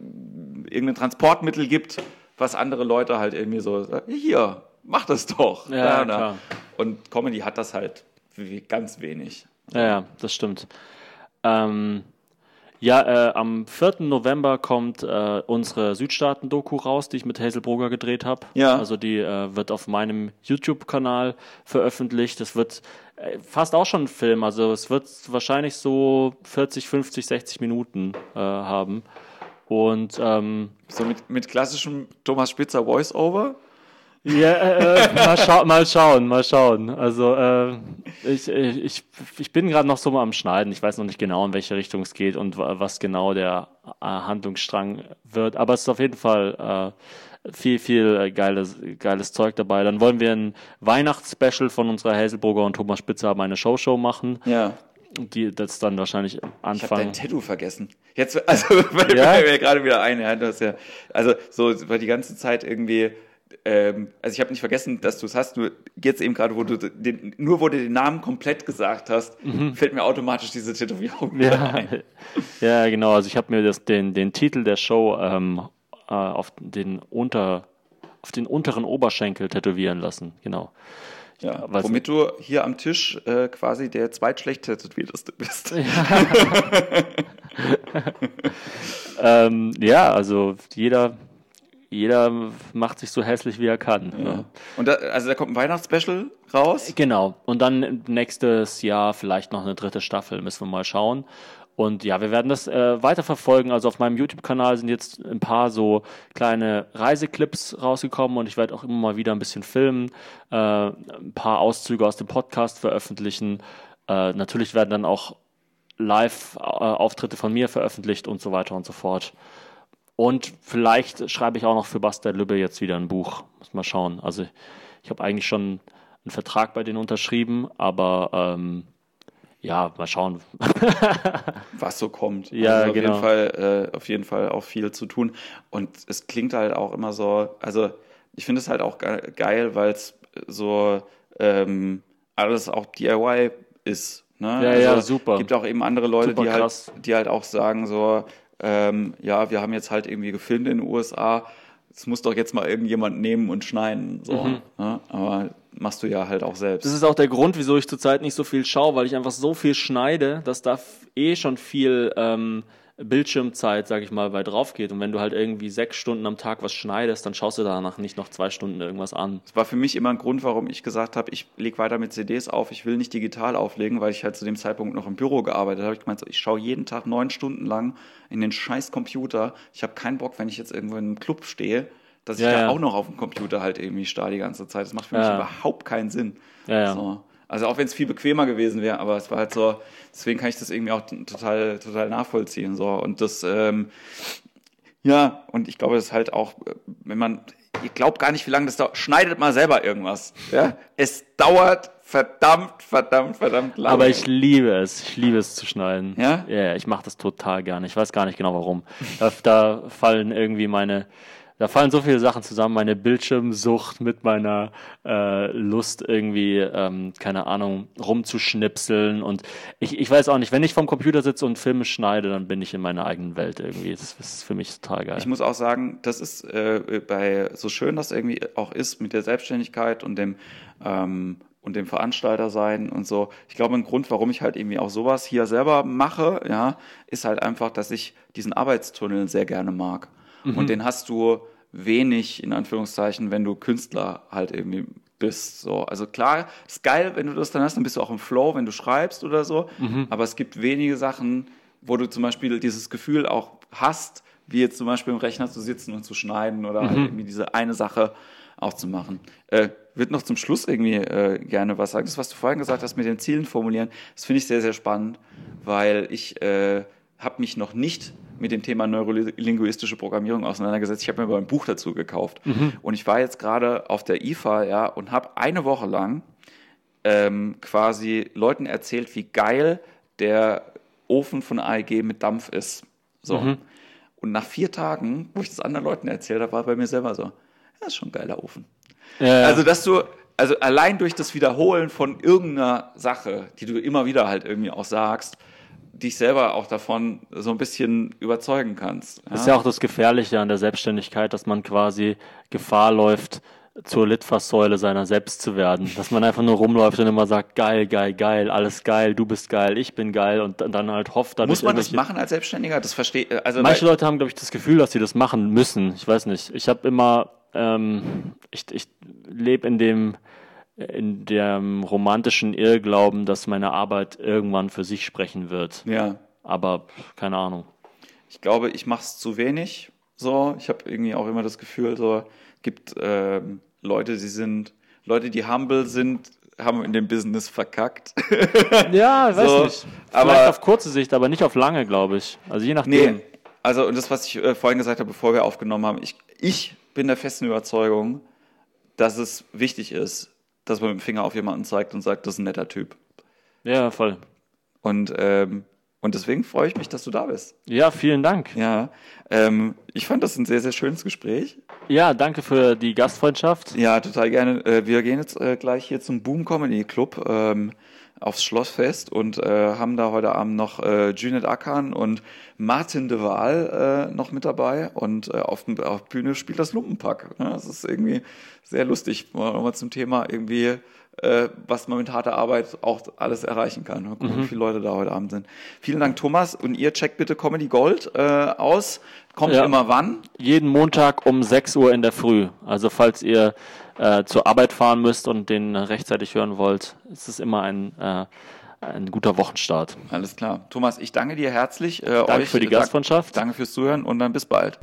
irgendein Transportmittel gibt, was andere Leute halt irgendwie so, hier, mach das doch. Ja, ja Und Comedy hat das halt ganz wenig. Ja, ja das stimmt. Ähm, ja, äh, am 4. November kommt äh, unsere Südstaaten-Doku raus, die ich mit Hazel Brugger gedreht habe. Ja. Also die äh, wird auf meinem YouTube-Kanal veröffentlicht. Das wird äh, fast auch schon ein Film. Also es wird wahrscheinlich so 40, 50, 60 Minuten äh, haben. Und ähm, so mit, mit klassischem Thomas Spitzer Voice-Over? Ja, äh, äh, mal, schau mal schauen, mal schauen. Also äh, ich, ich, ich bin gerade noch so mal am Schneiden. Ich weiß noch nicht genau, in welche Richtung es geht und was genau der äh, Handlungsstrang wird. Aber es ist auf jeden Fall äh, viel, viel äh, geiles, geiles Zeug dabei. Dann wollen wir ein Weihnachtsspecial von unserer Hazelburger und Thomas Spitzer haben eine Show-Show machen. Ja die das dann wahrscheinlich anfangen. Ich habe dein Tattoo vergessen. Jetzt, also, weil ja? mir gerade wieder ein, ja, das ja, also so, weil die ganze Zeit irgendwie, ähm, also ich habe nicht vergessen, dass du es hast, nur jetzt eben gerade, wo du den, nur wo du den Namen komplett gesagt hast, mhm. fällt mir automatisch diese Tätowierung ja. ein. Ja, genau, also ich habe mir das, den, den Titel der Show ähm, äh, auf den unter auf den unteren Oberschenkel tätowieren lassen, genau. Ja, Was womit du hier am Tisch äh, quasi der zweitschlecht tätowierteste bist. Ja. ähm, ja, also jeder, jeder macht sich so hässlich, wie er kann. Ja. Ne? Und da, also da kommt ein Weihnachtsspecial raus? Genau. Und dann nächstes Jahr vielleicht noch eine dritte Staffel, müssen wir mal schauen. Und ja, wir werden das äh, weiter verfolgen. Also auf meinem YouTube-Kanal sind jetzt ein paar so kleine Reiseclips rausgekommen und ich werde auch immer mal wieder ein bisschen filmen, äh, ein paar Auszüge aus dem Podcast veröffentlichen. Äh, natürlich werden dann auch Live-Auftritte von mir veröffentlicht und so weiter und so fort. Und vielleicht schreibe ich auch noch für Bastard Lübbe jetzt wieder ein Buch. Muss mal schauen. Also ich habe eigentlich schon einen Vertrag bei denen unterschrieben, aber ähm, ja, mal schauen. Was so kommt. Ja, also auf genau. Jeden Fall, äh, auf jeden Fall auch viel zu tun. Und es klingt halt auch immer so, also ich finde es halt auch geil, weil es so ähm, alles auch DIY ist. Ne? Ja, also, ja, super. Es gibt auch eben andere Leute, die halt, die halt auch sagen so, ähm, ja, wir haben jetzt halt irgendwie gefilmt in den USA, es muss doch jetzt mal irgendjemand nehmen und schneiden. So, mhm. ne? Aber machst du ja halt auch selbst. Das ist auch der Grund, wieso ich zurzeit nicht so viel schaue, weil ich einfach so viel schneide, dass da eh schon viel ähm, Bildschirmzeit, sag ich mal, bei drauf geht. Und wenn du halt irgendwie sechs Stunden am Tag was schneidest, dann schaust du danach nicht noch zwei Stunden irgendwas an. Das war für mich immer ein Grund, warum ich gesagt habe, ich lege weiter mit CDs auf, ich will nicht digital auflegen, weil ich halt zu dem Zeitpunkt noch im Büro gearbeitet habe. Ich gemeint, ich schaue jeden Tag neun Stunden lang in den scheiß Computer. Ich habe keinen Bock, wenn ich jetzt irgendwo in einem Club stehe, dass ich ja, da ja. auch noch auf dem Computer halt irgendwie starr die ganze Zeit. Das macht für mich überhaupt keinen Sinn. So. Also auch wenn es viel bequemer gewesen wäre, aber es war halt so, deswegen kann ich das irgendwie auch total, total nachvollziehen. So. Und das, ähm, Ja, und ich glaube, das ist halt auch, wenn man, ihr glaubt gar nicht, wie lange das dauert. Schneidet mal selber irgendwas. Ja? Es dauert verdammt, verdammt, verdammt lange. Aber ich liebe es. Ich liebe es zu schneiden. Ja? Ja, ich mache das total gerne. Ich weiß gar nicht genau warum. Da, da fallen irgendwie meine, da fallen so viele Sachen zusammen. Meine Bildschirmsucht mit meiner äh, Lust irgendwie, ähm, keine Ahnung, rumzuschnipseln. Und ich, ich weiß auch nicht, wenn ich vom Computer sitze und Filme schneide, dann bin ich in meiner eigenen Welt irgendwie. Das ist für mich total geil. Ich muss auch sagen, das ist äh, bei so schön das irgendwie auch ist mit der Selbstständigkeit und dem ähm, und dem Veranstalter sein und so. Ich glaube, ein Grund, warum ich halt irgendwie auch sowas hier selber mache, ja, ist halt einfach, dass ich diesen Arbeitstunnel sehr gerne mag. Mhm. Und den hast du wenig, in Anführungszeichen, wenn du Künstler halt irgendwie bist. So. Also klar, ist geil, wenn du das dann hast, dann bist du auch im Flow, wenn du schreibst oder so. Mhm. Aber es gibt wenige Sachen, wo du zum Beispiel dieses Gefühl auch hast, wie jetzt zum Beispiel im Rechner zu sitzen und zu schneiden oder halt mhm. halt irgendwie diese eine Sache auch zu machen. Äh, wird noch zum Schluss irgendwie äh, gerne was sagen. Das, was du vorhin gesagt hast mit den Zielen formulieren, das finde ich sehr, sehr spannend, weil ich äh, habe mich noch nicht mit dem Thema neurolinguistische Programmierung auseinandergesetzt. Ich habe mir aber ein Buch dazu gekauft. Mhm. Und ich war jetzt gerade auf der IFA ja, und habe eine Woche lang ähm, quasi Leuten erzählt, wie geil der Ofen von AEG mit Dampf ist. So. Mhm. Und nach vier Tagen, wo ich das anderen Leuten erzählt habe, war bei mir selber so, das ist schon ein geiler Ofen. Ja, Also, dass du, also allein durch das Wiederholen von irgendeiner Sache, die du immer wieder halt irgendwie auch sagst, dich selber auch davon so ein bisschen überzeugen kannst. Ja? Das ist ja auch das Gefährliche an der Selbstständigkeit, dass man quasi Gefahr läuft, zur Litfaßsäule seiner selbst zu werden. Dass man einfach nur rumläuft und immer sagt, geil, geil, geil, alles geil, du bist geil, ich bin geil und dann halt hofft dadurch Muss man das machen als Selbstständiger? Das verstehe also Manche Leute haben, glaube ich, das Gefühl, dass sie das machen müssen. Ich weiß nicht. Ich habe immer ähm, ich, ich lebe in dem, in dem romantischen Irrglauben, dass meine Arbeit irgendwann für sich sprechen wird. Ja. Aber keine Ahnung. Ich glaube, ich mache es zu wenig. So, ich habe irgendwie auch immer das Gefühl, so gibt äh, Leute, die sind Leute, die humble sind, haben in dem Business verkackt. ja, weiß so, nicht. Vielleicht auf kurze Sicht, aber nicht auf lange, glaube ich. Also je nachdem. Nee, also und das, was ich äh, vorhin gesagt habe, bevor wir aufgenommen haben, ich, ich bin der festen Überzeugung, dass es wichtig ist, dass man mit dem Finger auf jemanden zeigt und sagt, das ist ein netter Typ. Ja, voll. Und, ähm, und deswegen freue ich mich, dass du da bist. Ja, vielen Dank. Ja, ähm, ich fand das ein sehr, sehr schönes Gespräch. Ja, danke für die Gastfreundschaft. Ja, total gerne. Äh, wir gehen jetzt äh, gleich hier zum Boom Comedy Club. Ähm, aufs Schlossfest und äh, haben da heute Abend noch äh, Junet Akan und Martin de Waal äh, noch mit dabei und äh, auf, auf Bühne spielt das Lumpenpack. Ne? Das ist irgendwie sehr lustig, mal zum Thema irgendwie äh, was man mit harter Arbeit auch alles erreichen kann. Mal gucken, mhm. wie viele Leute da heute Abend sind. Vielen Dank, Thomas. Und ihr checkt bitte Comedy Gold äh, aus. Kommt ja. immer wann? Jeden Montag um 6 Uhr in der Früh. Also falls ihr äh, zur Arbeit fahren müsst und den rechtzeitig hören wollt, ist es immer ein äh, ein guter Wochenstart. Alles klar. Thomas, ich danke dir herzlich. Äh, danke euch, für die Gastfreundschaft. Danke fürs Zuhören und dann bis bald.